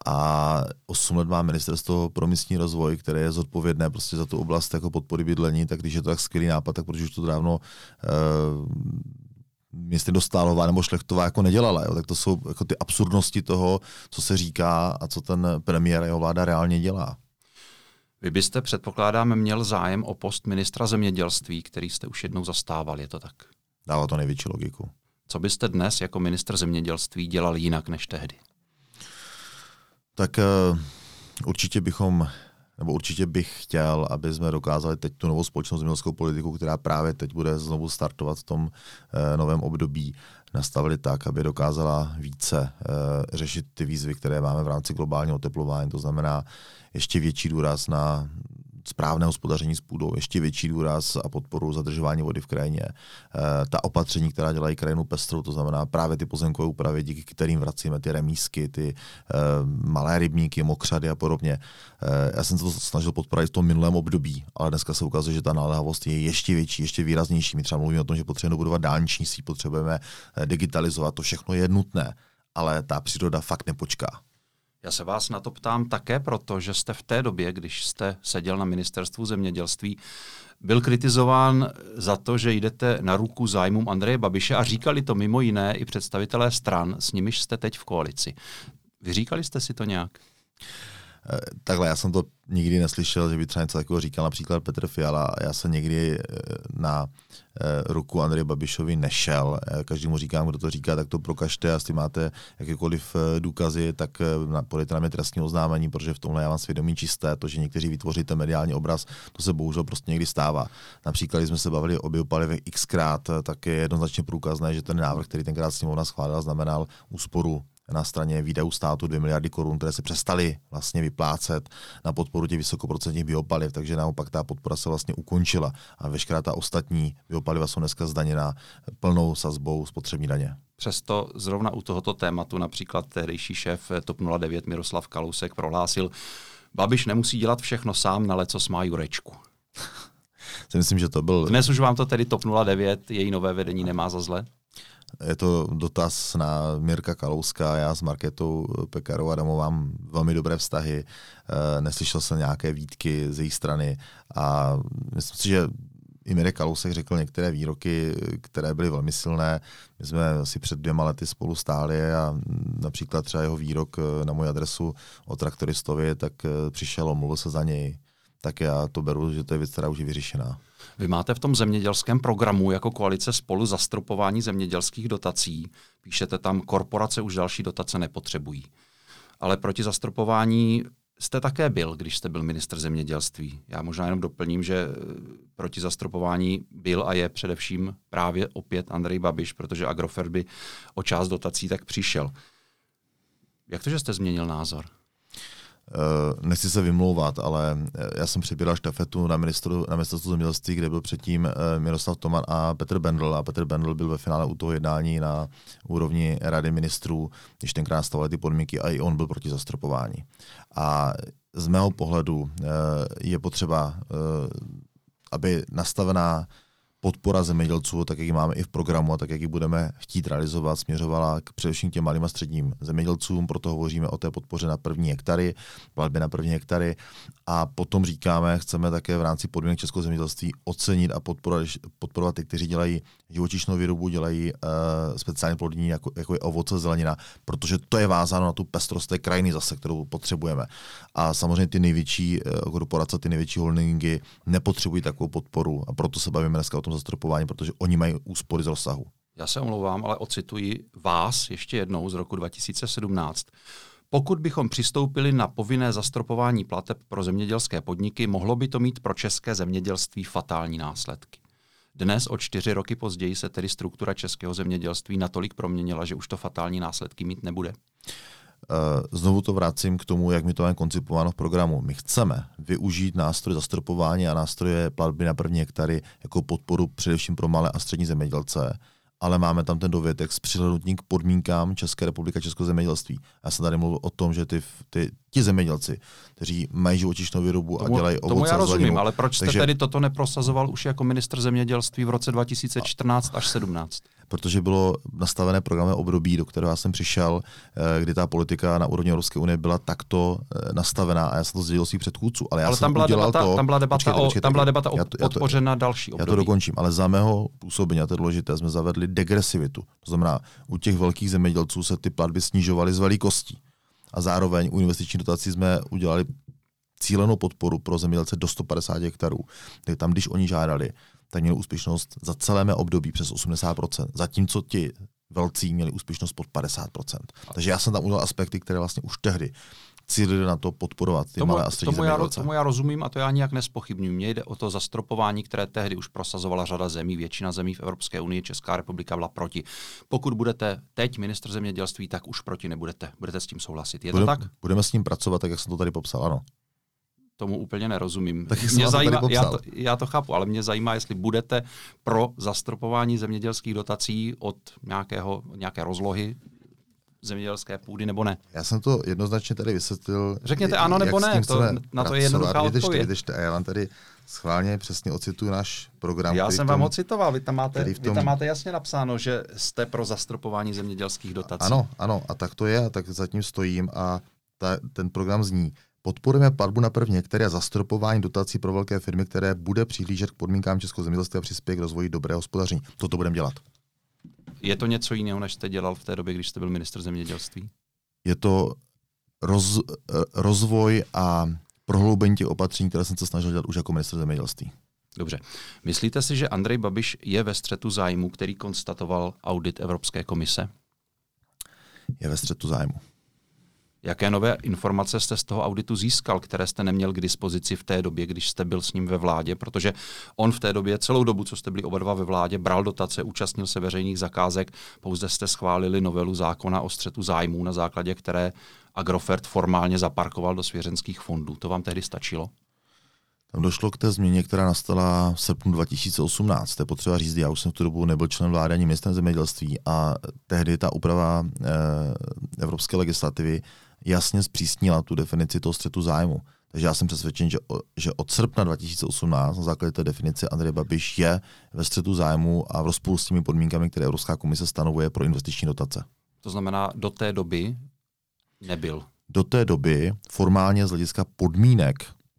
S2: A 8 let má ministerstvo pro místní rozvoj, které je zodpovědné prostě za tu oblast jako podpory bydlení, tak když je to tak skvělý nápad, tak protože už to dávno uh, jestli Dostálová nebo Šlechtová jako nedělala. Jo? Tak to jsou jako ty absurdnosti toho, co se říká a co ten premiér a jeho vláda reálně dělá.
S1: Vy byste, předpokládám, měl zájem o post ministra zemědělství, který jste už jednou zastával, je to tak?
S2: Dává to největší logiku.
S1: Co byste dnes jako ministr zemědělství dělal jinak než tehdy?
S2: Tak uh, určitě bychom nebo určitě bych chtěl, aby jsme dokázali teď tu novou společnou zemědělskou politiku, která právě teď bude znovu startovat v tom eh, novém období, nastavili tak, aby dokázala více eh, řešit ty výzvy, které máme v rámci globálního oteplování. To znamená ještě větší důraz na správné hospodaření s půdou, ještě větší důraz a podporu zadržování vody v krajině. E, ta opatření, která dělají krajinu pestrou, to znamená právě ty pozemkové úpravy, díky kterým vracíme ty remísky, ty e, malé rybníky, mokřady a podobně. E, já jsem se to snažil podporovat v tom minulém období, ale dneska se ukazuje, že ta naléhavost je ještě větší, ještě výraznější. My třeba mluvíme o tom, že potřebujeme dobudovat dálniční síť, potřebujeme digitalizovat, to všechno je nutné, ale ta příroda fakt nepočká.
S1: Já se vás na to ptám také proto, že jste v té době, když jste seděl na ministerstvu zemědělství, byl kritizován za to, že jdete na ruku zájmům Andreje Babiše a říkali to mimo jiné i představitelé stran, s nimiž jste teď v koalici. Vyříkali jste si to nějak?
S2: Takhle, já jsem to nikdy neslyšel, že by třeba něco takového říkal například Petr Fiala. Já jsem někdy eh, na eh, ruku Andreje Babišovi nešel. Každému říkám, kdo to říká, tak to prokažte a jestli máte jakékoliv důkazy, tak podejte na mě trestní oznámení, protože v tomhle já mám svědomí čisté. To, že někteří vytvoříte mediální obraz, to se bohužel prostě někdy stává. Například, když jsme se bavili o biopalivech xkrát, tak je jednoznačně průkazné, že ten návrh, který tenkrát sněmovna schválila, znamenal úsporu na straně výdajů státu 2 miliardy korun, které se přestaly vlastně vyplácet na podporu těch vysokoprocentních biopaliv, takže naopak ta podpora se vlastně ukončila a veškerá ta ostatní biopaliva jsou dneska zdaněna plnou sazbou spotřební daně.
S1: Přesto zrovna u tohoto tématu například tehdejší šéf TOP 09 Miroslav Kalousek prohlásil, Babiš nemusí dělat všechno sám, na leco má Jurečku.
S2: si myslím, že to byl...
S1: Dnes už vám to tedy TOP 09, její nové vedení nemá za zle?
S2: Je to dotaz na Mirka Kalouska. Já s Marketou Pekarou Adamovou mám velmi dobré vztahy. Eh, neslyšel jsem nějaké výtky z její strany a myslím si, že i Mirek Kalousek řekl některé výroky, které byly velmi silné. My jsme asi před dvěma lety spolu stáli a například třeba jeho výrok na moji adresu o traktoristovi, tak eh, přišel, omluvil se za něj. Tak já to beru, že to je věc, která už je vyřešená.
S1: Vy máte v tom zemědělském programu jako koalice spolu zastropování zemědělských dotací. Píšete tam, korporace už další dotace nepotřebují. Ale proti zastropování jste také byl, když jste byl ministr zemědělství. Já možná jenom doplním, že eh, proti zastropování byl a je především právě opět Andrej Babiš, protože Agrofert by o část dotací tak přišel. Jak to, že jste změnil názor?
S2: Uh, nechci se vymlouvat, ale eh, já jsem přebíral štafetu na, ministru, na ministerstvu zemědělství, kde byl předtím uh, Miroslav Toman a Petr Bendl. A Petr Bendl byl ve finále u toho jednání na úrovni rady ministrů, když tenkrát stavovaly ty podmínky a i on byl proti zastropování. A z mého pohledu je potřeba, aby nastavená podpora zemědělců, tak jak ji máme i v programu a tak jak ji budeme chtít realizovat, směřovala k především těm malým a středním zemědělcům, proto hovoříme o té podpoře na první hektary, platby na první hektary. A potom říkáme, chceme také v rámci podmínek českého zemědělství ocenit a podporovat, podporovat ty, kteří dělají živočišnou výrobu, dělají uh, speciální plodní, jako, jako je ovoce, zelenina, protože to je vázáno na tu pestrost té krajiny zase, kterou potřebujeme. A samozřejmě ty největší uh, korporace, ty největší holdingy nepotřebují takovou podporu a proto se bavíme dneska o tom zastropování, protože oni mají úspory z rozsahu.
S1: Já se omlouvám, ale ocituji vás ještě jednou z roku 2017. Pokud bychom přistoupili na povinné zastropování plateb pro zemědělské podniky, mohlo by to mít pro české zemědělství fatální následky. Dnes, o čtyři roky později, se tedy struktura českého zemědělství natolik proměnila, že už to fatální následky mít nebude.
S2: Eh, znovu to vracím k tomu, jak my to máme koncipováno v programu. My chceme využít nástroje zastropování a nástroje platby na první hektary jako podporu především pro malé a střední zemědělce, ale máme tam ten dovětek s přihlednutím k podmínkám České republiky a Českého zemědělství. Já jsem tady mluvil o tom, že ty, ty, ti zemědělci, kteří mají živočišnou výrobu tomu, a dělají ovoce
S1: Tomu já rozumím,
S2: zleninu,
S1: ale proč jste takže, tedy toto neprosazoval už jako ministr zemědělství v roce 2014 až 17?
S2: Protože bylo nastavené programové období, do kterého já jsem přišel, eh, kdy ta politika na úrovni Evropské unie byla takto eh, nastavená a já jsem to sdělil svých předchůdců. Ale, já
S1: ale
S2: jsem
S1: tam byla debata,
S2: to,
S1: tam byla debata počkejte, počkejte, o, tam byla debata o podpoře na další období.
S2: Já to dokončím, ale za mého působení, a to je důležité, jsme zavedli degresivitu. To znamená, u těch velkých zemědělců se ty platby snižovaly z velikostí. A zároveň u investiční dotací jsme udělali cílenou podporu pro zemědělce do 150 hektarů. Tak tam, když oni žádali, tak měli úspěšnost za celé mé období přes 80%, zatímco ti velcí měli úspěšnost pod 50%. Takže já jsem tam udělal aspekty, které vlastně už tehdy cílili na to podporovat ty tomu, malé a střední tomu
S1: já, tomu já rozumím a to já nijak nespochybnuju. Mně jde o to zastropování, které tehdy už prosazovala řada zemí, většina zemí v Evropské unii, Česká republika byla proti. Pokud budete teď ministr zemědělství, tak už proti nebudete. Budete s tím souhlasit. Je
S2: budeme,
S1: to tak?
S2: Budeme s tím pracovat, tak jak jsem to tady popsal, ano
S1: tomu úplně nerozumím. Tak mě zajímá, já, to, já to chápu, ale mě zajímá, jestli budete pro zastropování zemědělských dotací od nějakého, nějaké rozlohy zemědělské půdy nebo ne.
S2: Já jsem to jednoznačně tady vysvětlil.
S1: Řekněte ano nebo ne, to, na to je jednoduchá odpověď.
S2: Vydržte, já vám tady schválně přesně ocituju náš program.
S1: Já jsem tom, vám ocitoval, vy tam, máte, tom, vy tam máte jasně napsáno, že jste pro zastropování zemědělských dotací.
S2: Ano, ano, a tak to je, a tak zatím stojím a ta, ten program zní. Podporujeme platbu na první které zastropování dotací pro velké firmy, které bude přihlížet k podmínkám českého zemědělství a přispěje k rozvoji dobrého hospodaření. Toto budeme dělat.
S1: Je to něco jiného, než jste dělal v té době, když jste byl minister zemědělství?
S2: Je to roz, rozvoj a prohloubení těch opatření, které jsem se snažil dělat už jako minister zemědělství.
S1: Dobře. Myslíte si, že Andrej Babiš je ve střetu zájmu, který konstatoval audit Evropské komise?
S2: Je ve střetu zájmu.
S1: Jaké nové informace jste z toho auditu získal, které jste neměl k dispozici v té době, když jste byl s ním ve vládě? Protože on v té době celou dobu, co jste byli oba dva ve vládě, bral dotace, účastnil se veřejných zakázek, pouze jste schválili novelu zákona o střetu zájmů, na základě které Agrofert formálně zaparkoval do svěřenských fondů. To vám tehdy stačilo?
S2: Tam došlo k té změně, která nastala v srpnu 2018. To je potřeba říct, já už jsem v tu dobu nebyl člen vlády ani ministrem zemědělství a tehdy ta úprava e, evropské legislativy jasně zpřísnila tu definici toho střetu zájmu. Takže já jsem přesvědčen, že, že od srpna 2018 na základě té definice Andrej Babiš je ve střetu zájmu a v rozpolu s těmi podmínkami, které Evropská komise stanovuje pro investiční dotace.
S1: To znamená, do té doby nebyl.
S2: Do té doby formálně z hlediska podmínek,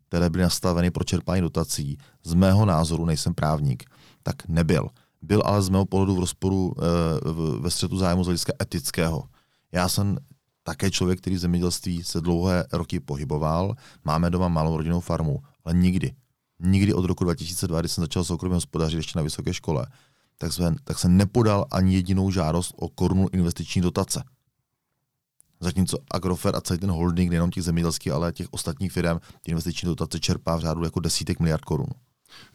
S2: které byly nastaveny pro čerpání dotací, z mého názoru, nejsem právník, tak nebyl. Byl ale z mého pohledu v rozporu e, ve střetu zájmu z hlediska etického. Já jsem také člověk, který v zemědělství se dlouhé roky pohyboval. Máme doma malou rodinnou farmu, ale nikdy, nikdy od roku 2002, kdy jsem začal soukromě hospodařit ještě na vysoké škole, tak, jsem, tak jsem nepodal ani jedinou žádost o korunu investiční dotace. Zatímco Agrofer a celý ten holding, nejenom těch zemědělských, ale těch ostatních firm, ty investiční dotace čerpá v řádu jako desítek miliard korun.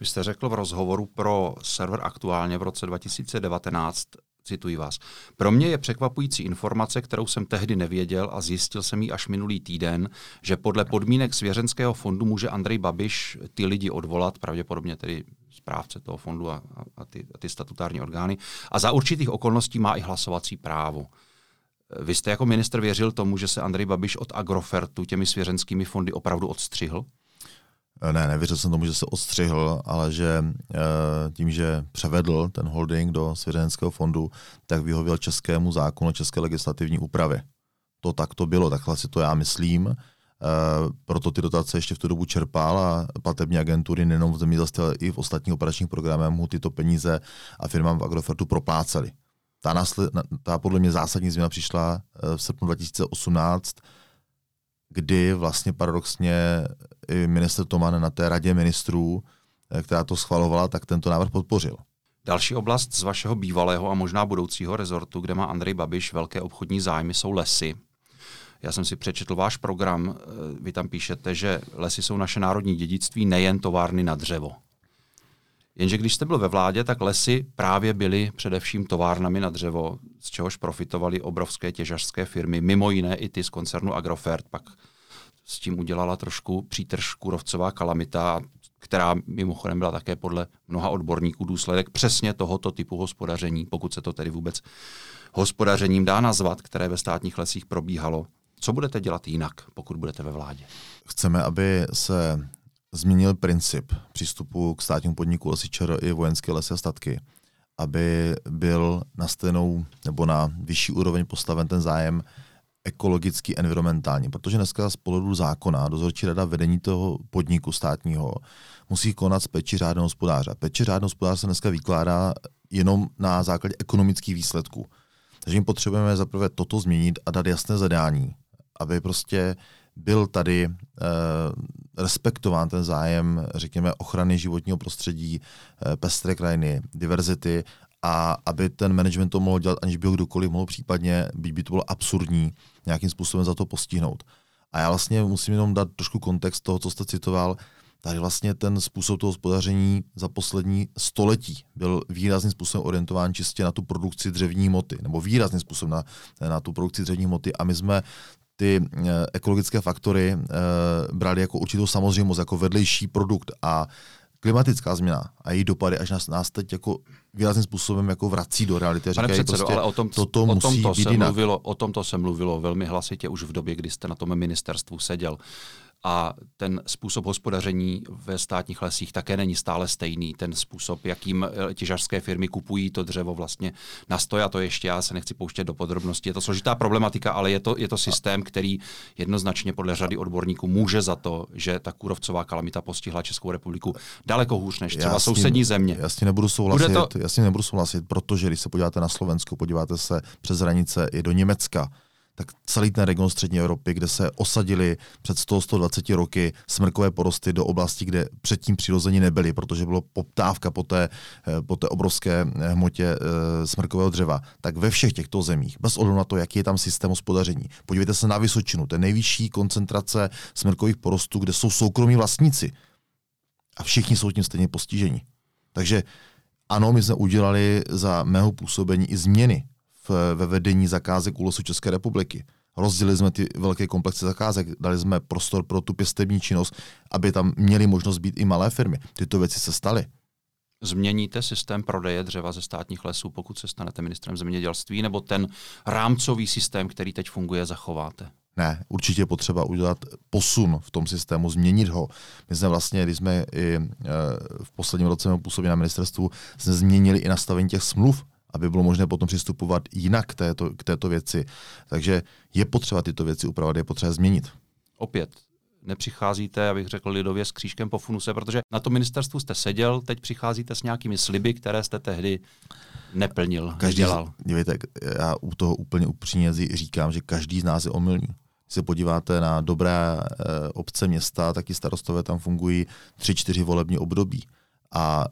S1: Vy jste řekl v rozhovoru pro server aktuálně v roce 2019, cituji vás, pro mě je překvapující informace, kterou jsem tehdy nevěděl a zjistil jsem ji až minulý týden, že podle podmínek svěřenského fondu může Andrej Babiš ty lidi odvolat, pravděpodobně tedy správce toho fondu a, a, ty, a ty statutární orgány, a za určitých okolností má i hlasovací právo. Vy jste jako minister věřil tomu, že se Andrej Babiš od Agrofertu těmi svěřenskými fondy opravdu odstřihl?
S2: Ne, nevěřil jsem tomu, že se odstřihl, ale že eh, tím, že převedl ten holding do svěřenského fondu, tak vyhověl českému zákonu, české legislativní úpravě. To tak to bylo, takhle si to já myslím. Eh, proto ty dotace ještě v tu dobu čerpal a platební agentury nejenom v zemědělství, ale i v ostatních operačních programech mu tyto peníze a firmám v Agrofertu propláceli. Ta, nasled, ta podle mě zásadní změna přišla eh, v srpnu 2018, kdy vlastně paradoxně i minister Toman na té radě ministrů, eh, která to schvalovala, tak tento návrh podpořil.
S1: Další oblast z vašeho bývalého a možná budoucího rezortu, kde má Andrej Babiš velké obchodní zájmy, jsou lesy. Já jsem si přečetl váš program, eh, vy tam píšete, že lesy jsou naše národní dědictví, nejen továrny na dřevo. Jenže když jste byl ve vládě, tak lesy právě byly především továrnami na dřevo, z čehož profitovaly obrovské těžařské firmy, mimo jiné i ty z koncernu Agrofert. Pak s tím udělala trošku přítrž kůrovcová kalamita, která mimochodem byla také podle mnoha odborníků důsledek přesně tohoto typu hospodaření, pokud se to tedy vůbec hospodařením dá nazvat, které ve státních lesích probíhalo. Co budete dělat jinak, pokud budete ve vládě?
S2: Chceme, aby se změnil princip přístupu k státnímu podniku Lesy i vojenské lesy a statky, aby byl na stejnou nebo na vyšší úroveň postaven ten zájem ekologický, environmentální, protože dneska z pohledu zákona dozorčí rada vedení toho podniku státního musí konat z peči řádného hospodáře. Peči řádného hospodáře se dneska vykládá jenom na základě ekonomických výsledků. Takže my potřebujeme zaprvé toto změnit a dát jasné zadání, aby prostě byl tady eh, respektován ten zájem, řekněme, ochrany životního prostředí, eh, pestré krajiny, diverzity a aby ten management to mohl dělat, aniž by ho kdokoliv mohl případně, byť by to bylo absurdní, nějakým způsobem za to postihnout. A já vlastně musím jenom dát trošku kontext toho, co jste citoval. Tady vlastně ten způsob toho hospodaření za poslední století byl výrazným způsobem orientován čistě na tu produkci dřevní moty, nebo výrazným způsobem na, na tu produkci dřevní moty. A my jsme ty uh, ekologické faktory uh, brali jako určitou samozřejmost, jako vedlejší produkt a klimatická změna a její dopady až nás, nás teď jako výrazným způsobem jako vrací do reality.
S1: Pane říkají, předsedo, prostě, ale o tom, toto o musí tomto se mluvilo, o tomto se mluvilo velmi hlasitě už v době, kdy jste na tom ministerstvu seděl a ten způsob hospodaření ve státních lesích také není stále stejný. Ten způsob, jakým eh, těžařské firmy kupují to dřevo vlastně na stoj, a to ještě já se nechci pouštět do podrobností. Je to složitá problematika, ale je to, je to systém, který jednoznačně podle řady odborníků může za to, že ta kůrovcová kalamita postihla Českou republiku daleko hůř než třeba jasně, sousední země.
S2: Jasně nebudu souhlasit, to... jasně nebudu souhlasit, protože když se podíváte na Slovensko, podíváte se přes hranice i do Německa, tak celý ten region střední Evropy, kde se osadili před 100-120 roky smrkové porosty do oblasti, kde předtím přirozeně nebyly, protože bylo poptávka po té, eh, po té obrovské eh, hmotě eh, smrkového dřeva, tak ve všech těchto zemích, bez ohledu na to, jaký je tam systém hospodaření, podívejte se na Vysočinu, to je nejvyšší koncentrace smrkových porostů, kde jsou soukromí vlastníci. A všichni jsou tím stejně postiženi. Takže ano, my jsme udělali za mého působení i změny v, ve vedení zakázek u Losu České republiky. Rozdělili jsme ty velké komplexy zakázek, dali jsme prostor pro tu pěstební činnost, aby tam měly možnost být i malé firmy. Tyto věci se staly.
S1: Změníte systém prodeje dřeva ze státních lesů, pokud se stanete ministrem zemědělství, nebo ten rámcový systém, který teď funguje, zachováte?
S2: Ne, určitě je potřeba udělat posun v tom systému, změnit ho. My jsme vlastně, když jsme i e, v posledním roce působili na ministerstvu, jsme změnili i nastavení těch smluv aby bylo možné potom přistupovat jinak k této, k této věci. Takže je potřeba tyto věci upravovat, je potřeba změnit.
S1: Opět, nepřicházíte, abych řekl lidově, s křížkem po funuse, protože na tom ministerstvu jste seděl, teď přicházíte s nějakými sliby, které jste tehdy neplnil, každý, nedělal.
S2: Dívejte, já u toho úplně upřímně říkám, že každý z nás je omylný. Když se podíváte na dobré e, obce, města, tak i starostové tam fungují tři, čtyři volební období. A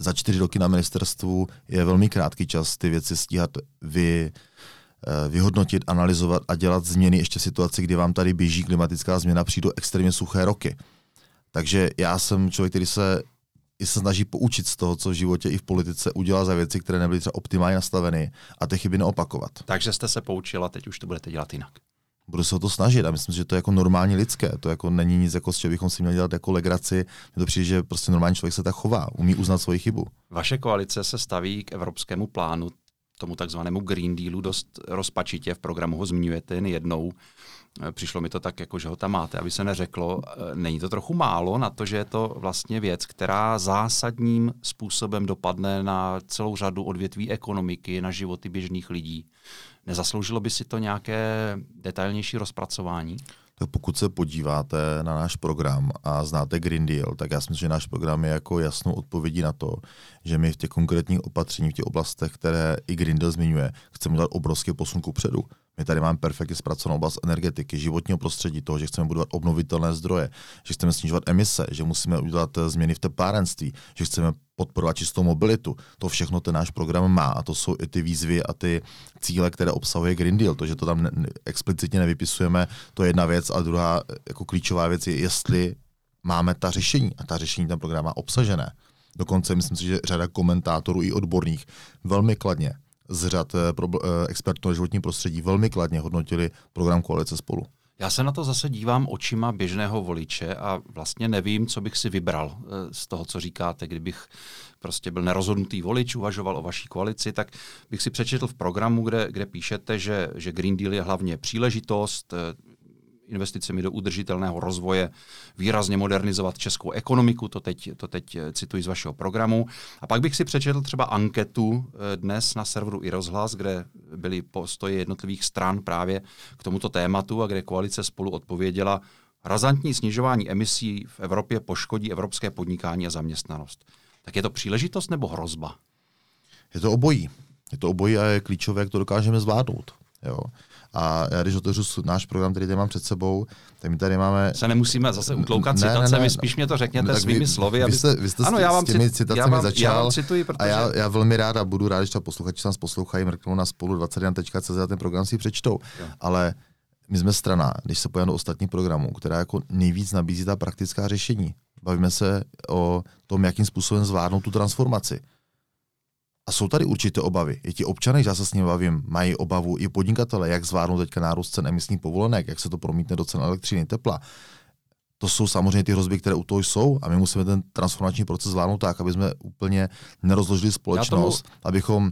S2: za čtyři roky na ministerstvu je velmi krátký čas ty věci stíhat vy, eh, vyhodnotit, analyzovat a dělat změny ještě v situaci, kdy vám tady běží klimatická změna, přijdou extrémně suché roky. Takže já jsem člověk, který se i se snaží poučit z toho, co v životě i v politice udělal za věci, které nebyly třeba optimálně nastaveny a ty chyby neopakovat.
S1: Takže jste se poučila, teď už to budete dělat jinak.
S2: Budu se o to snažit a myslím, že to je jako normálně lidské. To jako není nic, jako, s čím bychom si měli dělat jako legraci. Mně to přijde, že prostě normální člověk se tak chová, umí uznat svoji chybu.
S1: Vaše koalice se staví k evropskému plánu, tomu takzvanému Green Dealu, dost rozpačitě. V programu ho zmiňujete jen jednou. Přišlo mi to tak, jako že ho tam máte, aby se neřeklo, e, není to trochu málo na to, že je to vlastně věc, která zásadním způsobem dopadne na celou řadu odvětví ekonomiky, na životy běžných lidí. Nezasloužilo by si to nějaké detailnější rozpracování?
S2: Tak pokud se podíváte na náš program a znáte Green Deal, tak já si myslím, že náš program je jako jasnou odpovědí na to, že my v těch konkrétních opatřeních, v těch oblastech, které i Green Deal zmiňuje, chceme dát obrovský posun ku předu. My tady máme perfektně zpracovanou oblast energetiky, životního prostředí, toho, že chceme budovat obnovitelné zdroje, že chceme snižovat emise, že musíme udělat změny v teplárenství, že chceme podporovat čistou mobilitu. To všechno ten náš program má a to jsou i ty výzvy a ty cíle, které obsahuje Green Deal. To, že to tam ne- explicitně nevypisujeme, to je jedna věc, a druhá jako klíčová věc je, jestli máme ta řešení a ta řešení ten program má obsažené. Dokonce myslím si, že řada komentátorů i odborných velmi kladně z řad eh, eh, expertů na životní prostředí velmi kladně hodnotili program koalice spolu.
S1: Já se na to zase dívám očima běžného voliče a vlastně nevím, co bych si vybral eh, z toho, co říkáte. Kdybych prostě byl nerozhodnutý volič, uvažoval o vaší koalici, tak bych si přečetl v programu, kde, kde píšete, že, že Green Deal je hlavně příležitost, investicemi do udržitelného rozvoje výrazně modernizovat českou ekonomiku, to teď, to teď eh, cituji z vašeho programu. A pak bych si přečetl třeba anketu eh, dnes na serveru i rozhlas, kde byly postoje jednotlivých stran právě k tomuto tématu a kde koalice spolu odpověděla, razantní snižování emisí v Evropě poškodí evropské podnikání a zaměstnanost. Tak je to příležitost nebo hrozba?
S2: Je to obojí. Je to obojí a je klíčové, jak to dokážeme zvládnout. Jo. A já když otevřu náš program, který tady mám před sebou, tak my tady máme...
S1: Se nemusíme zase utloukat citacemi, ne, spíš mě to řekněte no, svými vy, slovy.
S2: Aby... Vy jste, vy jste ano, já vám s těmi citacemi já vám, začal já vám cituji, protože... a já, já velmi rád a budu rád, když ta posluchači nás poslouchají, mrknou na spolu 21.cz a ten program si přečtou. Jo. Ale my jsme strana, když se pojďme do ostatních programů, která jako nejvíc nabízí ta praktická řešení. Bavíme se o tom, jakým způsobem zvládnout tu transformaci. A jsou tady určité obavy. I ti občany, já se s nimi bavím, mají obavu, i podnikatele, jak zvládnou teďka nárůst cen emisních povolenek, jak se to promítne do cen elektřiny, tepla. To jsou samozřejmě ty hrozby, které u toho jsou a my musíme ten transformační proces zvládnout tak, aby jsme úplně nerozložili společnost, tomu... abychom uh,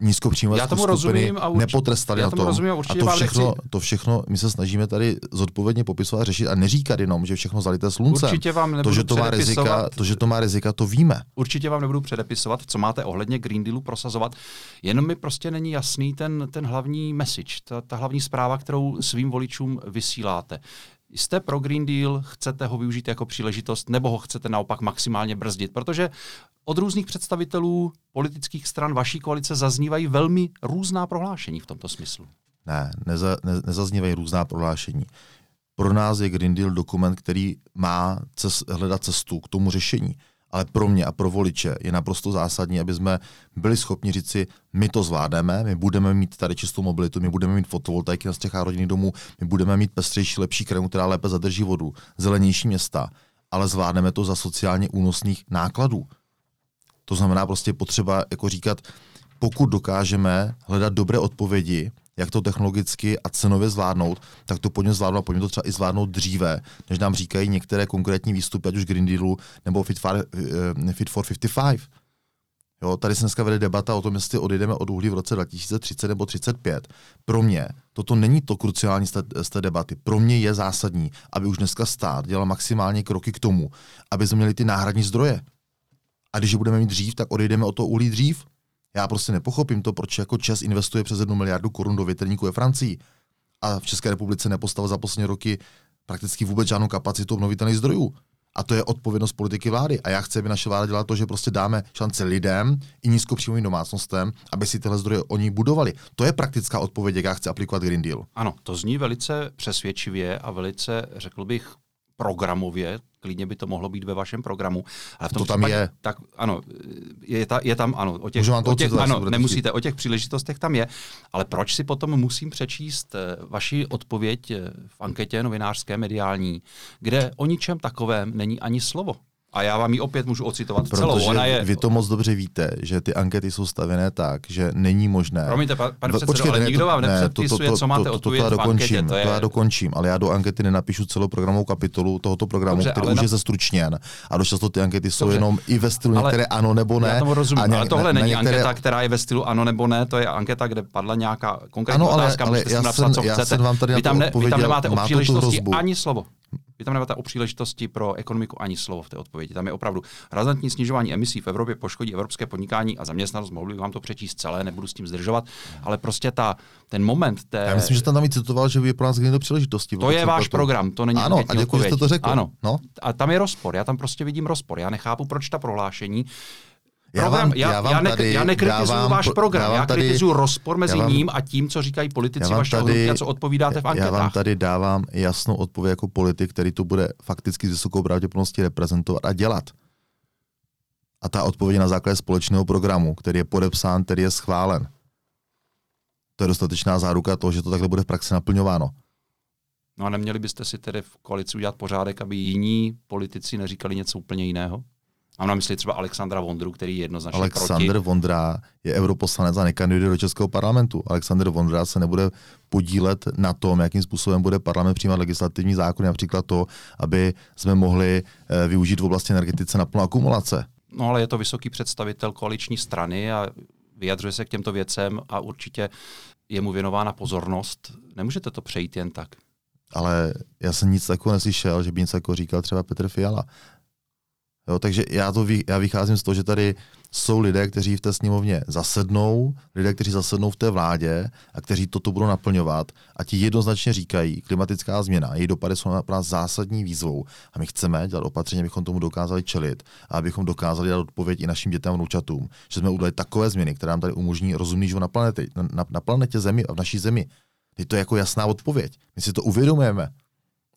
S2: nízkopříjmové já tomu rozumím a urč... nepotrestali já tomu na tom. Rozumím, a to všechno, to všechno my se snažíme tady zodpovědně popisovat, řešit a neříkat jenom, že všechno zalité sluncem.
S1: Určitě vám nebudu
S2: to, že to má rizika, to, že to má rizika, to víme.
S1: Určitě vám nebudu předepisovat, co máte ohledně Green Dealu prosazovat. Jenom mi prostě není jasný ten, ten hlavní message, ta, ta hlavní zpráva, kterou svým voličům vysíláte. Jste pro Green Deal, chcete ho využít jako příležitost, nebo ho chcete naopak maximálně brzdit? Protože od různých představitelů politických stran vaší koalice zaznívají velmi různá prohlášení v tomto smyslu.
S2: Ne, neza, ne nezaznívají různá prohlášení. Pro nás je Green Deal dokument, který má cest, hledat cestu k tomu řešení. Ale pro mě a pro voliče je naprosto zásadní, aby jsme byli schopni říci, my to zvládneme, my budeme mít tady čistou mobilitu, my budeme mít fotovoltaiky na střechách rodinných domů, my budeme mít pestřejší, lepší krajinu, která lépe zadrží vodu, zelenější města, ale zvládneme to za sociálně únosných nákladů. To znamená prostě potřeba jako říkat, pokud dokážeme hledat dobré odpovědi, jak to technologicky a cenově zvládnout, tak to pojďme zvládnout a pojďme to třeba i zvládnout dříve, než nám říkají některé konkrétní výstupy, ať už Green Dealu nebo Fit for, uh, Fit for 55. Jo, tady se dneska vede debata o tom, jestli odejdeme od uhlí v roce 2030 nebo 35. Pro mě toto není to kruciální z té, z té debaty. Pro mě je zásadní, aby už dneska stát dělal maximálně kroky k tomu, aby jsme měli ty náhradní zdroje. A když je budeme mít dřív, tak odejdeme od toho uhlí dřív. Já prostě nepochopím to, proč jako Čes investuje přes jednu miliardu korun do větrníků ve Francii a v České republice nepostavil za poslední roky prakticky vůbec žádnou kapacitu obnovitelných zdrojů. A to je odpovědnost politiky vlády. A já chci, aby naše vláda dělala to, že prostě dáme šance lidem i nízkopříjmovým domácnostem, aby si tyhle zdroje oni budovali. To je praktická odpověď, jak já chci aplikovat Green Deal.
S1: Ano, to zní velice přesvědčivě a velice, řekl bych, programově, klidně by to mohlo být ve vašem programu. Ale v tom
S2: to tam
S1: případě,
S2: je.
S1: Tak ano, je, ta, je tam, ano, o těch,
S2: Můžu vám to
S1: o těch ano, nemusíte, o těch příležitostech tam je, ale proč si potom musím přečíst eh, vaši odpověď eh, v anketě novinářské mediální, kde o ničem takovém není ani slovo. A já vám ji opět můžu ocitovat celou.
S2: Protože
S1: Ona je,
S2: vy to moc dobře víte, že ty ankety jsou stavěné tak, že není možné.
S1: Promiňte, pa- pane předsedo, ale
S2: ne,
S1: nikdo
S2: to-
S1: vám
S2: ne,
S1: nepředpisuje, co máte
S2: to, to, to,
S1: odpovědět
S2: já
S1: v anketě,
S2: dokončím,
S1: to je-
S2: to já dokončím, ale já do ankety nenapíšu celou programovou kapitolu tohoto programu,
S1: Dobře,
S2: který
S1: ale
S2: už
S1: na-
S2: je zestručněn. A dost často ty ankety jsou
S1: Dobře.
S2: jenom i ve stylu
S1: Ale
S2: některé ano nebo ne.
S1: Já tomu rozumím,
S2: a nějak-
S1: ale tohle
S2: na
S1: není
S2: některé-
S1: anketa, která je ve stylu ano nebo ne, to je anketa, kde padla nějaká konkrétní
S2: Ano, ale-
S1: otázka,
S2: ale
S1: můžete
S2: já
S1: napsat,
S2: jsem-
S1: co chcete. vy, tam
S2: to
S1: ne, nemáte o
S2: to
S1: příležitosti ani slovo. Vy tam nemáte o příležitosti pro ekonomiku ani slovo v té odpovědi. Tam je opravdu razantní snižování emisí v Evropě poškodí evropské podnikání a zaměstnanost. Mohli bych vám to přečíst celé, nebudu s tím zdržovat, ale prostě ta, ten moment té...
S2: Já myslím, že tam tam i citoval, že je pro nás do příležitosti.
S1: to je váš program, to není
S2: Ano, a děkuji, že jste to řekl.
S1: Ano.
S2: No.
S1: A tam je rozpor, já tam prostě vidím rozpor. Já nechápu, proč ta prohlášení
S2: Já vám-
S1: já,
S2: já vám
S1: já, ne,
S2: tady
S1: já nekritizuju
S2: dávám
S1: váš
S2: pro-
S1: program, já,
S2: já tady-
S1: kritizuju rozpor mezi
S2: já vám-
S1: ním a tím, co říkají politici
S2: Já
S1: vašeho hnutí a co odpovídáte v anketách.
S2: Já vám tady dávám jasnou odpověď jako politik, který to bude fakticky s vysokou pravděpodobností reprezentovat a dělat. A ta odpověď je na základě společného programu, který je podepsán, který je schválen. To je dostatečná záruka toho, že to takhle bude v praxi naplňováno.
S1: No a neměli byste si tedy v koalici udělat pořádek, aby jiní politici neříkali něco úplně jiného? Mám na mysli třeba Alexandra Vondru, který je jednoznačně
S2: Aleksandr
S1: proti.
S2: Vondra je europoslanec a nekandiduje do Českého parlamentu. Aleksandr Vondra se nebude podílet na tom, jakým způsobem bude parlament přijímat legislativní zákony, například to, aby jsme mohli eh, využít v oblasti energetice naplno akumulace.
S1: No ale je to vysoký představitel koaliční strany a vyjadřuje se k těmto věcem a určitě je mu věnována pozornost. Nemůžete to přejít jen tak.
S2: ale já jsem nic takového neslyšel, že by něco jako říkal třeba Petr Fiala. Jo, takže já, to já vycházím z toho, že tady jsou lidé, kteří v té sněmovně zasednou, lidé, kteří zasednou v té vládě a kteří toto budou naplňovat a ti jednoznačně říkají, klimatická změna, její dopady jsou pro nás zásadní výzvou a my chceme dělat opatření, abychom tomu dokázali čelit a abychom dokázali dát odpověď i našim dětem a vnoučatům, že jsme udělali takové změny, které nám tady umožní rozumný život na planetě, na, na, na planetě Zemi a v naší zemi. Je to jako jasná odpověď. My si to uvědomujeme.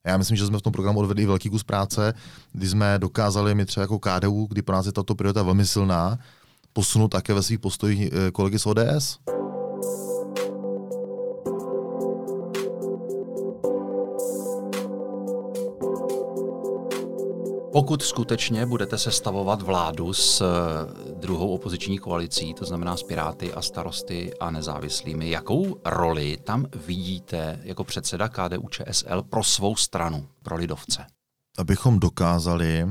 S2: A já myslím, že jsme v tom programu odvedli velký kus práce, kdy jsme dokázali, my třeba jako KDU, kdy pro nás je tato priorita velmi silná, posunout také ve svých postojích eh, kolegy z ODS.
S1: Pokud skutečně budete sestavovat vládu s eh, druhou opoziční koalicí, to znamená s Piráty a starosty a nezávislými, jakou roli tam vidíte jako předseda KDU ČSL pro svou stranu, pro lidovce?
S2: Abychom dokázali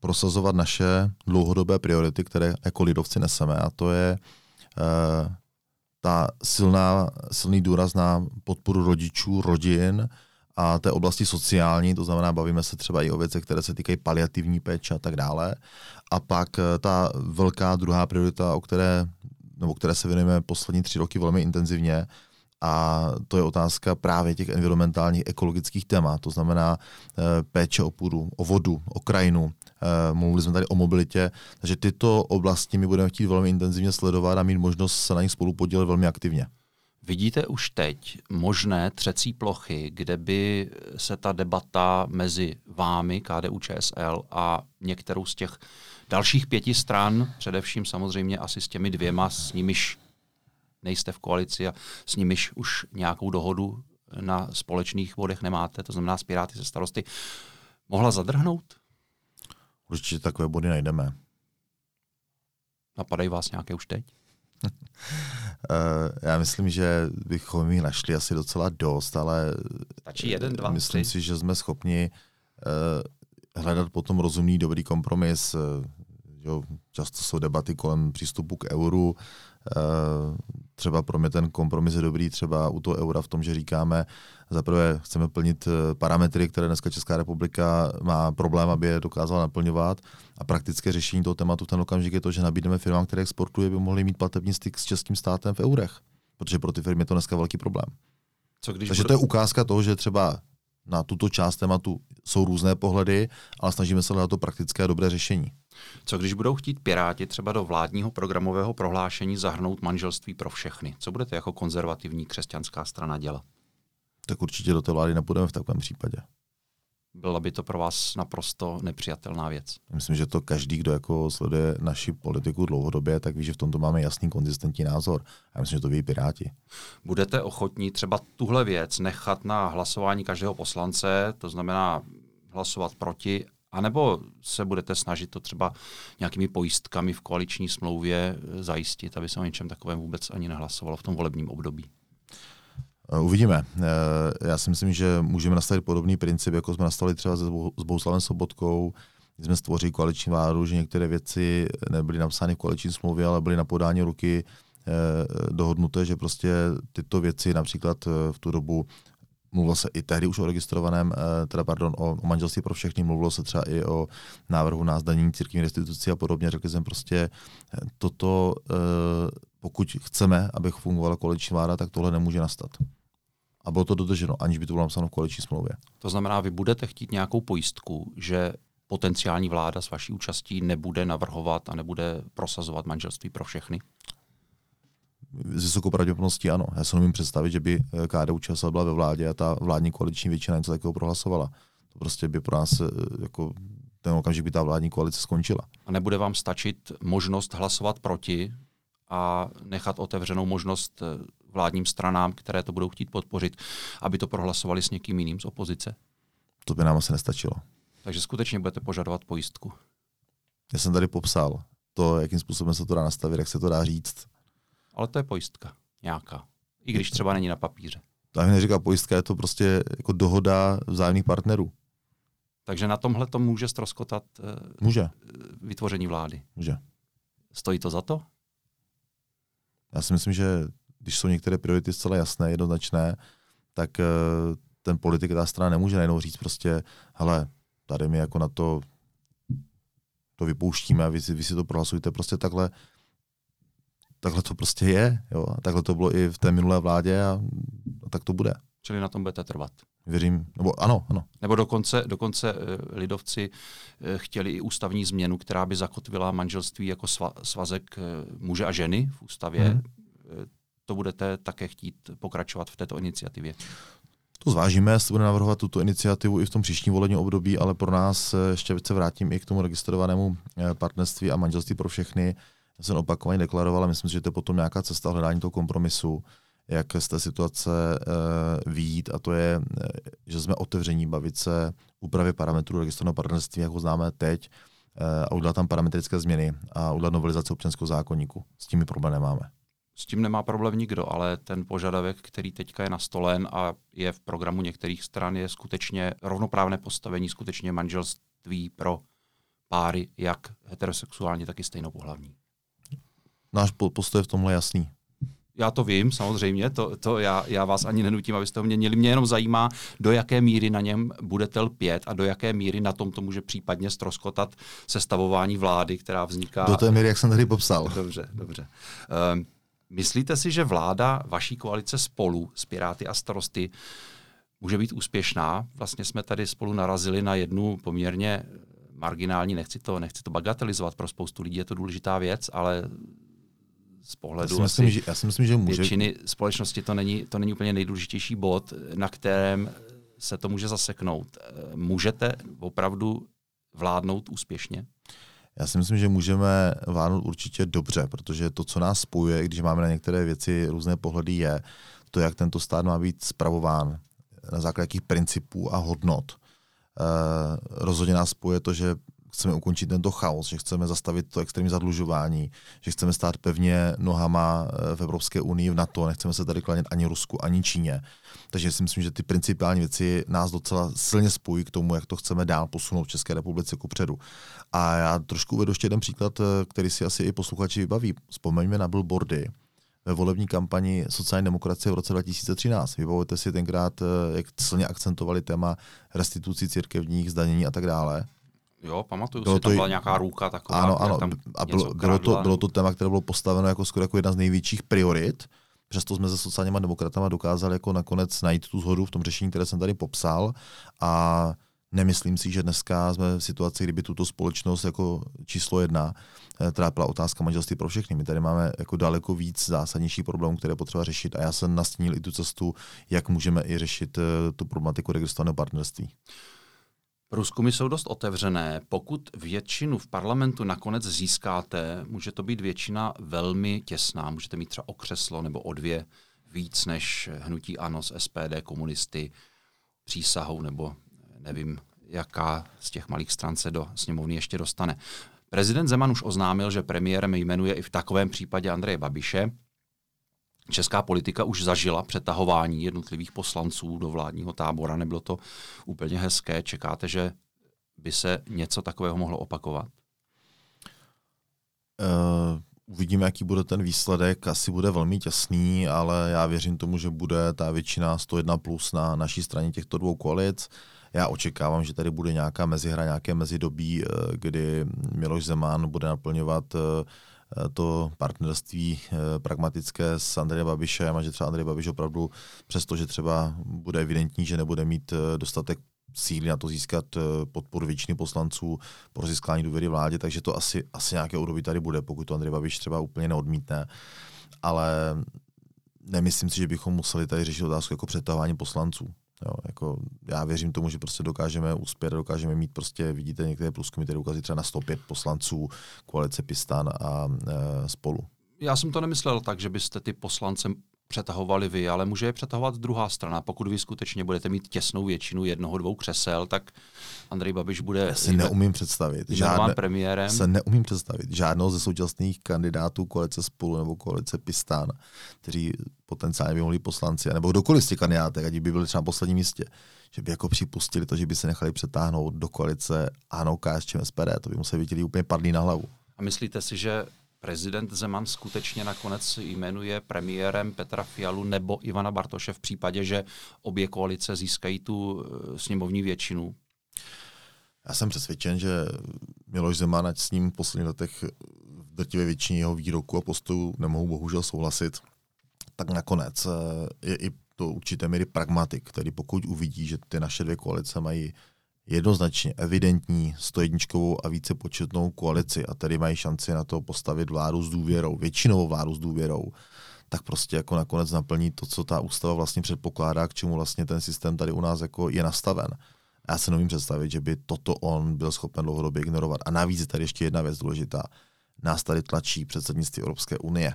S2: prosazovat naše dlouhodobé priority, které jako lidovci neseme, a to je eh, ta silná, silný důraz na podporu rodičů, rodin a té oblasti sociální, to znamená, bavíme se třeba i o věcech, které se týkají paliativní péče a tak dále. A pak eh, ta velká druhá priorita, o které, nebo které se věnujeme poslední tři roky velmi intenzivně, a to je otázka právě těch environmentálních ekologických témat, to znamená eh, péče o půdu, o vodu, o krajinu. Eh, Mluvili jsme tady o mobilitě, takže tyto oblasti my budeme chtít velmi intenzivně sledovat a mít možnost se na nich spolu podílet velmi aktivně.
S1: Vidíte už teď možné třecí plochy, kde by se ta debata mezi vámi, KDU ČSL a některou z těch dalších pěti stran, především samozřejmě asi s těmi dvěma, s nimiž nejste v koalici a s nimiž už nějakou dohodu na společných vodech nemáte, to znamená s Piráty se starosty, mohla zadrhnout?
S2: Určitě takové body najdeme.
S1: Napadají vás nějaké už teď?
S2: Uh, já myslím, že bychom jich našli asi docela dost, ale
S1: Stačí jeden, dva,
S2: myslím
S1: tři?
S2: si, že jsme schopni uh, hledat potom rozumný, dobrý kompromis. Uh, jo, často jsou debaty kolem přístupu k euru. Uh, třeba pro mě ten kompromis je dobrý třeba u toho eura v tom, že říkáme, zaprvé chceme plnit eh, parametry, které dneska Česká republika má problém, aby je dokázala naplňovat. A praktické řešení toho tématu v ten okamžik je to, že nabídneme firmám, které exportují, by mohly mít platební styk s českým státem v eurech. Protože pro ty firmy je to dneska velký problém.
S1: Co když
S2: Takže to je ukázka toho, že třeba na tuto část tématu jsou různé pohledy, ale snažíme se hledat to praktické a dobré řešení.
S1: Co když budou chtít Piráti třeba do vládního programového prohlášení zahrnout manželství pro všechny? Co budete jako konzervativní křesťanská strana dělat?
S2: Tak určitě do té vlády nepůjdeme v takovém případě.
S1: Byla by to pro vás naprosto nepřijatelná věc.
S2: Myslím, že to každý, kdo jako sleduje naši politiku dlouhodobě, tak ví, že v tomto máme jasný, konzistentní názor. A myslím, že to ví Piráti.
S1: Budete ochotní třeba tuhle věc nechat na hlasování každého poslance, to znamená hlasovat proti, anebo se budete snažit to třeba nějakými pojistkami v koaliční smlouvě zajistit, aby se o něčem takovém vůbec ani nehlasovalo v tom volebním období?
S2: Eh, uvidíme. Eh, já si myslím, že můžeme nastavit podobný princip, jako jsme nastavili třeba s Bouslavem Sobotkou, kdy jsme stvořili koaliční vládu, že některé věci nebyly napsány v koaliční smlouvě, ale byly na podání ruky eh, dohodnuté, že prostě tyto věci například v tu dobu mluvilo se i tehdy už o registrovaném, teda pardon, o, o manželství pro všechny, mluvilo se třeba i o návrhu na zdanění církevní restitucí a podobně. Řekli jsem prostě, toto pokud chceme, aby fungovala koaliční vláda, tak tohle nemůže nastat. A bylo to dodrženo, aniž by to bylo napsáno v koaliční smlouvě.
S1: To znamená, vy budete chtít nějakou pojistku, že potenciální vláda s vaší účastí nebude navrhovat a nebude prosazovat manželství pro všechny?
S2: S vysokou pravděpodobností ano. Já se nemůžu představit, že by eh, KDU ČSL byla ve vládě a ta vládní koaliční většina něco takového prohlasovala. To prostě by pro nás eh, jako ten okamžik by ta vládní koalice skončila.
S1: A nebude vám stačit možnost hlasovat proti, a nechat otevřenou možnost eh, vládním stranám, které to budou chtít podpořit, aby to prohlasovali s někým jiným z opozice?
S2: To by nám asi nestačilo.
S1: Takže skutečně budete požadovat pojistku.
S2: Já jsem tady popsal to, jakým způsobem se to dá nastavit, jak se to dá říct.
S1: Ale to je pojistka nějaká. I když třeba není na papíře.
S2: To mi neříká pojistka, je to prostě jako dohoda vzájemných partnerů.
S1: Takže na tomhle to může stroskotat uh,
S2: může.
S1: vytvoření vlády.
S2: Může.
S1: Stojí to za to?
S2: Já si myslím, že když jsou některé priority zcela jasné, jednoznačné, tak eh, ten politik, ta strana nemůže najednou říct prostě, hele, tady my jako na to to vypouštíme a vy si, vy si to prohlasujte. Prostě takhle, takhle to prostě je. Jo? A takhle to bylo i v té minulé vládě a, a tak to bude.
S1: Čili na tom budete trvat.
S2: Věřím, nebo ano, ano.
S1: Nebo dokonce, dokonce uh, lidovci uh, chtěli i ústavní změnu, která by zakotvila manželství jako sva, svazek muže a ženy v ústavě. Hmm. To budete také chtít pokračovat v této iniciativě?
S2: To zvážíme, jestli budeme navrhovat tuto iniciativu i v tom příštím volebním období, ale pro nás ještě se vrátím i k tomu registrovanému partnerství a manželství pro všechny. Já jsem opakovaně deklaroval a myslím, že to je potom nějaká cesta hledání toho kompromisu jak z té situace uh, výjít a to je, že jsme otevření bavit se úpravy parametrů registrovaného partnerství, jako známe teď, uh, a udělat tam parametrické změny a udělat novelizaci občanského zákonníku. S tím problém nemáme.
S1: S tím nemá problém nikdo, ale ten požadavek, který teďka je nastolen a je v programu některých stran, je skutečně rovnoprávné postavení, skutečně manželství pro páry, jak heterosexuální, tak i stejnopohlavní.
S2: Náš postoj je v tomhle jasný
S1: já to vím, samozřejmě, to, to já, já vás ani nenutím, abyste ho měnili. Mě jenom zajímá, do jaké míry na něm budete lpět a do jaké míry na tom to může případně stroskotat sestavování vlády, která vzniká.
S2: Do té míry, jak jsem tady popsal.
S1: Dobře, dobře. Um, myslíte si, že vláda vaší koalice spolu s Piráty a starosty může být úspěšná? Vlastně jsme tady spolu narazili na jednu poměrně marginální, nechci to, nechci to bagatelizovat, pro spoustu lidí je to důležitá věc, ale z pohledu
S2: já si myslím, že, já si myslím, že může...
S1: většiny společnosti to není, to není úplně nejdůležitější bod, na kterém se to může zaseknout. Můžete opravdu vládnout úspěšně?
S2: Já si myslím, že můžeme vládnout určitě dobře, protože to, co nás spojuje, když máme na některé věci různé pohledy, je to, jak tento stát má být spravován, na základě jakých principů a hodnot. Uh, rozhodně nás spojuje to, že chceme ukončit tento chaos, že chceme zastavit to extrémní zadlužování, že chceme stát pevně nohama eh, v Evropské unii, v NATO, nechceme se tady klanět ani Rusku, ani Číně. Takže si myslím, že ty principiální věci nás docela silně spojí k tomu, jak to chceme dál posunout v České republice ku předu. A já trošku uvedu ještě jeden příklad, eh, který si asi i posluchači vybaví. Vzpomeňme na billboardy, ve volební kampani sociální demokracie v roce 2013. Vybavujete si tenkrát, eh, jak silně akcentovali téma restitucí církevních, zdanění a tak dále.
S1: Jo, pamatuju bylo si, to tam byla nějaká růka taková.
S2: Ano, ano. Tam a bylo, bylo, to, bylo to téma, které bylo postaveno jako skoro jako jedna z největších priorit. Přesto jsme se sociálníma demokratama dokázali jako nakonec najít tu zhodu v tom řešení, které jsem tady popsal. A nemyslím si, že dneska jsme v situaci, kdyby tuto společnost jako číslo jedna eh, trápila otázka manželství pro všechny. My tady máme jako daleko víc zásadnějších problémů, které potřeba řešit. A já jsem nastínil i tu cestu, jak můžeme i řešit eh, tu problematiku registrovaného partnerství.
S1: Průzkumy jsou dost otevřené. Pokud většinu v parlamentu nakonec získáte, může to být většina velmi těsná. Můžete mít třeba o křeslo nebo o dvě víc než hnutí ANO z SPD, komunisty, přísahou nebo nevím, jaká z těch malých stran se do sněmovny ještě dostane. Prezident Zeman už oznámil, že premiérem jmenuje i v takovém případě Andreje Babiše. Česká politika už zažila přetahování jednotlivých poslanců do vládního tábora, nebylo to úplně hezké. Čekáte, že by se něco takového mohlo opakovat?
S2: Uh, uvidíme, jaký bude ten výsledek. Asi bude velmi těsný, ale já věřím tomu, že bude ta většina 101 plus na naší straně těchto dvou koalic. Já očekávám, že tady bude nějaká mezihra, nějaké mezidobí, eh, kdy Miloš Zeman bude naplňovat eh, to partnerství eh, pragmatické s Andrejem Babišem a že třeba Andrej Babiš opravdu, přestože třeba bude evidentní, že nebude mít dostatek síly na to získat podporu většiny poslanců pro získání důvěry vládě, takže to asi, asi nějaké úrovy tady bude, pokud to Andrej Babiš třeba úplně neodmítne. Ale nemyslím si, že bychom museli tady řešit otázku jako přetahování poslanců. Jo, jako já věřím tomu, že prostě dokážeme uspět, dokážeme mít prostě, vidíte některé průzkumy, které ukazují třeba na 105 poslanců koalice Pistan a e, spolu.
S1: Já jsem to nemyslel tak, že byste ty poslance přetahovali vy, ale může je přetahovat druhá strana. Pokud vy skutečně budete mít těsnou většinu jednoho, dvou křesel, tak Andrej Babiš bude
S2: Já si neumím představit.
S1: Žádné, premiérem.
S2: Se neumím představit žádnou ze současných kandidátů koalice Spolu nebo koalice Pistán, kteří potenciálně by mohli poslanci, nebo kdokoliv z těch kandidátek, ať by byli třeba na posledním místě, že by jako připustili to, že by se nechali přetáhnout do koalice ANO, KSČM, SPD, to by museli být úplně padlý na hlavu.
S1: A myslíte si, že prezident Zeman skutečně nakonec jmenuje premiérem Petra Fialu nebo Ivana Bartoše v případě, že obě koalice získají tu eh, sněmovní většinu?
S2: Já jsem přesvědčen, že Miloš Zeman, s ním v posledních letech v drtivé většině jeho výroku a postojů nemohu bohužel souhlasit, tak nakonec eh, je i to určité míry pragmatik, který pokud uvidí, že ty naše dvě koalice mají jednoznačně evidentní stojedničkovou a více početnou koalici a tedy mají šanci na to postavit vládu s důvěrou, většinovou vládu s důvěrou, tak prostě jako nakonec naplní to, co ta ústava vlastně předpokládá, k čemu vlastně ten systém tady u nás jako je nastaven. Já se nevím představit, že by toto on byl schopen dlouhodobě ignorovat. A navíc je tady ještě jedna věc důležitá. Nás tady tlačí předsednictví Evropské unie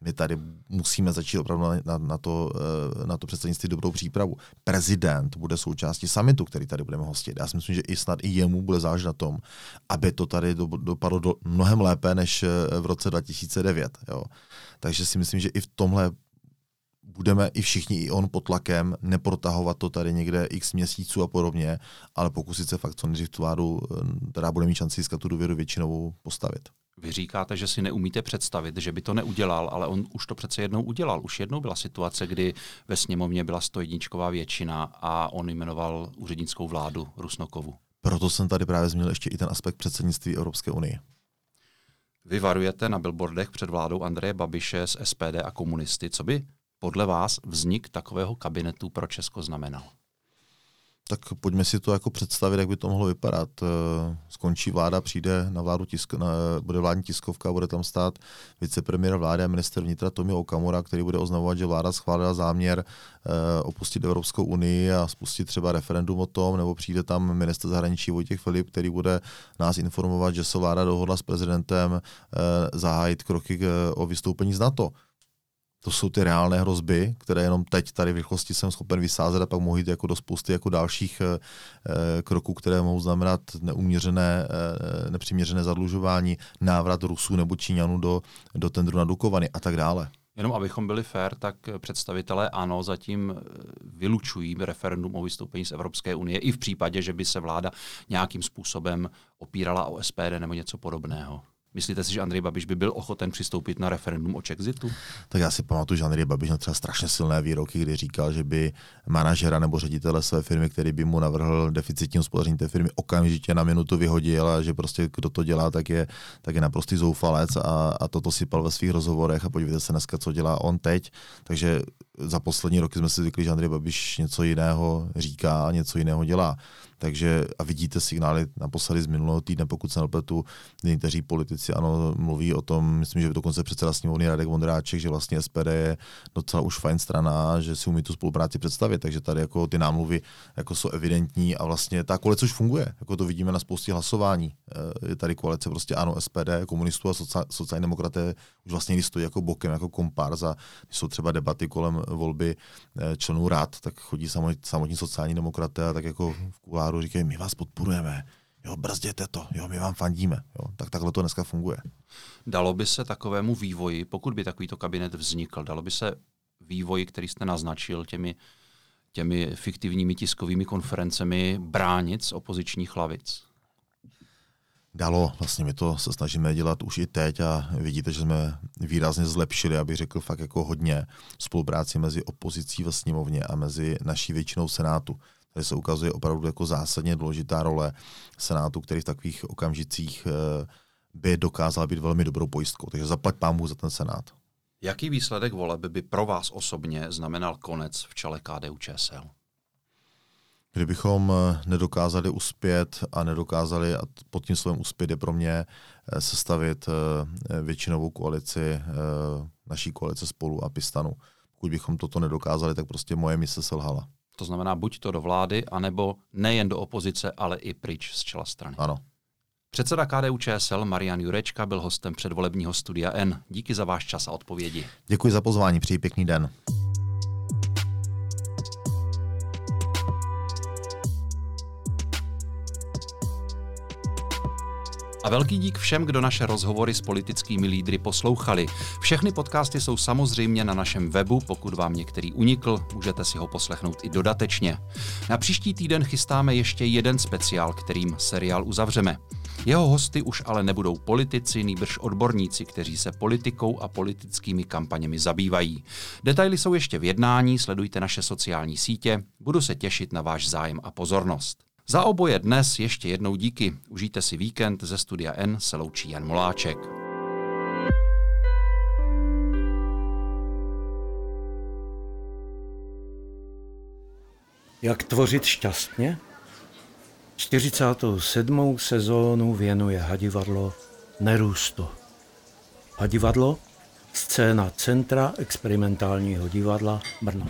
S2: my tady musíme začít opravdu na, na, to, eh, na to předsednictví dobrou přípravu. Prezident bude součástí summitu, který tady budeme hostit. Já si myslím, že i snad i jemu bude záležet na tom, aby to tady do, dopadlo do, mnohem lépe než eh, v roce 2009. Jo. Takže si myslím, že i v tomhle budeme i všichni, i on pod tlakem, neprotahovat to tady někde x měsíců a podobně, ale pokusit se fakt co nejdřív tu vládu, eh, která bude mít šanci získat tu důvěru většinovou, postavit.
S1: Vy říkáte, že si neumíte představit, že by to neudělal, ale on už to přece jednou udělal. Už jednou byla situace, kdy ve sněmovně byla stojničková většina a on jmenoval úřednickou vládu Rusnokovu.
S2: Proto jsem tady právě zmínil ještě i ten aspekt předsednictví Evropské unie.
S1: Vy varujete na billboardech před vládou Andreje Babiše z SPD a komunisty. Co by podle vás vznik takového kabinetu pro Česko znamenal?
S2: Tak pojďme si to jako představit, jak by to mohlo vypadat. Eh, skončí vláda, přijde na vládu tisk, na, bude vládní tiskovka, bude tam stát vicepremiér vlády a minister vnitra Tomio Okamura, který bude oznamovat, že vláda schválila záměr eh, opustit Evropskou unii a spustit třeba referendum o tom, nebo přijde tam minister zahraničí Vojtěch Filip, který bude nás informovat, že se vláda dohodla s prezidentem eh, zahájit kroky o vystoupení z NATO. To jsou ty reálné hrozby, které jenom teď tady v rychlosti jsem schopen vysázet a pak mohu jít jako do spousty jako dalších e, kroků, které mohou znamenat neuměřené, e, nepřiměřené zadlužování, návrat Rusů nebo Číňanů do, do tendru na Dukovany a tak dále.
S1: Jenom abychom byli fér, tak představitelé ANO zatím vylučují referendum o vystoupení z Evropské unie i v případě, že by se vláda nějakým způsobem opírala o SPD nebo něco podobného. Myslíte si, že Andrej Babiš by byl ochoten přistoupit na referendum o Chexitu?
S2: Tak já si pamatuju, že Andrej Babiš měl třeba strašně silné výroky, kdy říkal, že by manažera nebo ředitele své firmy, který by mu navrhl deficitní hospodaření té firmy, okamžitě na minutu vyhodil a že prostě kdo to dělá, tak je, tak je naprostý zoufalec a, a toto sypal ve svých rozhovorech a podívejte se dneska, co dělá on teď. Takže za poslední roky jsme si zvykli, že Andrej Babiš něco jiného říká a něco jiného dělá. Takže a vidíte signály naposledy z minulého týdne, pokud se nepletu, někteří politici ano, mluví o tom, myslím, že dokonce předseda sněmovny Radek Vondráček, že vlastně SPD je docela už fajn strana, že si umí tu spolupráci představit, takže tady jako ty námluvy jako jsou evidentní a vlastně ta koalice už funguje, jako to vidíme na spoustě hlasování. Eh, je tady koalice prostě ano, SPD, komunistů a sociální demokraté už vlastně stojí jako bokem, jako kompárs a když jsou třeba debaty kolem volby eh, členů rad, tak chodí samotní sociální demokraté a tak jako v kuláru říkají, my vás podporujeme, jo, brzděte to, jo, my vám fandíme. Jo. Tak takhle to dneska funguje.
S1: Dalo by se takovému vývoji, pokud by takovýto kabinet vznikl, dalo by se vývoji, který jste naznačil těmi, těmi fiktivními tiskovými konferencemi, bránit z opozičních hlavic?
S2: Dalo. Vlastně my to se snažíme dělat už i teď a vidíte, že jsme výrazně zlepšili, abych řekl fakt jako hodně spolupráci mezi opozicí ve sněmovně a mezi naší většinou Senátu. Tady se ukazuje opravdu jako zásadně důležitá role Senátu, který v takových okamžicích eh, by dokázal být velmi dobrou pojistkou. Takže zaplať pámu za ten Senát.
S1: Jaký výsledek voleb by pro vás osobně znamenal konec v čele KDU ČSL?
S2: Kdybychom eh, nedokázali uspět a nedokázali, a pod tím slovem uspět je pro mě eh, sestavit eh, většinovou koalici, naší koalice spolu a Pistanu. Pokud bychom toto nedokázali, tak prostě moje mise selhala.
S1: To znamená buď to do vlády, anebo nejen do opozice, ale i pryč z čela strany.
S2: Ano.
S1: Předseda KDU ČSL Marian Jurečka byl hostem předvolebního studia N. Díky za váš čas a odpovědi.
S2: Děkuji za pozvání, přeji pěkný den.
S1: A velký dík všem, kdo naše rozhovory s politickými lídry poslouchali. Všechny podcasty jsou samozřejmě na našem webu, pokud vám některý unikl, můžete si ho poslechnout i dodatečně. Na příští týden chystáme ještě jeden speciál, kterým seriál uzavřeme. Jeho hosty už ale nebudou politici, nýbrž odborníci, kteří se politikou a politickými kampaněmi zabývají. Detaily jsou ještě v jednání, sledujte naše sociální sítě, budu se těšit na váš zájem a pozornost. Za oboje dnes ještě jednou díky. Užijte si víkend ze Studia N se loučí Jan Moláček.
S3: Jak tvořit šťastně? 47. sezónu věnuje hadivadlo Nerůsto. Hadivadlo, scéna Centra experimentálního divadla Brno.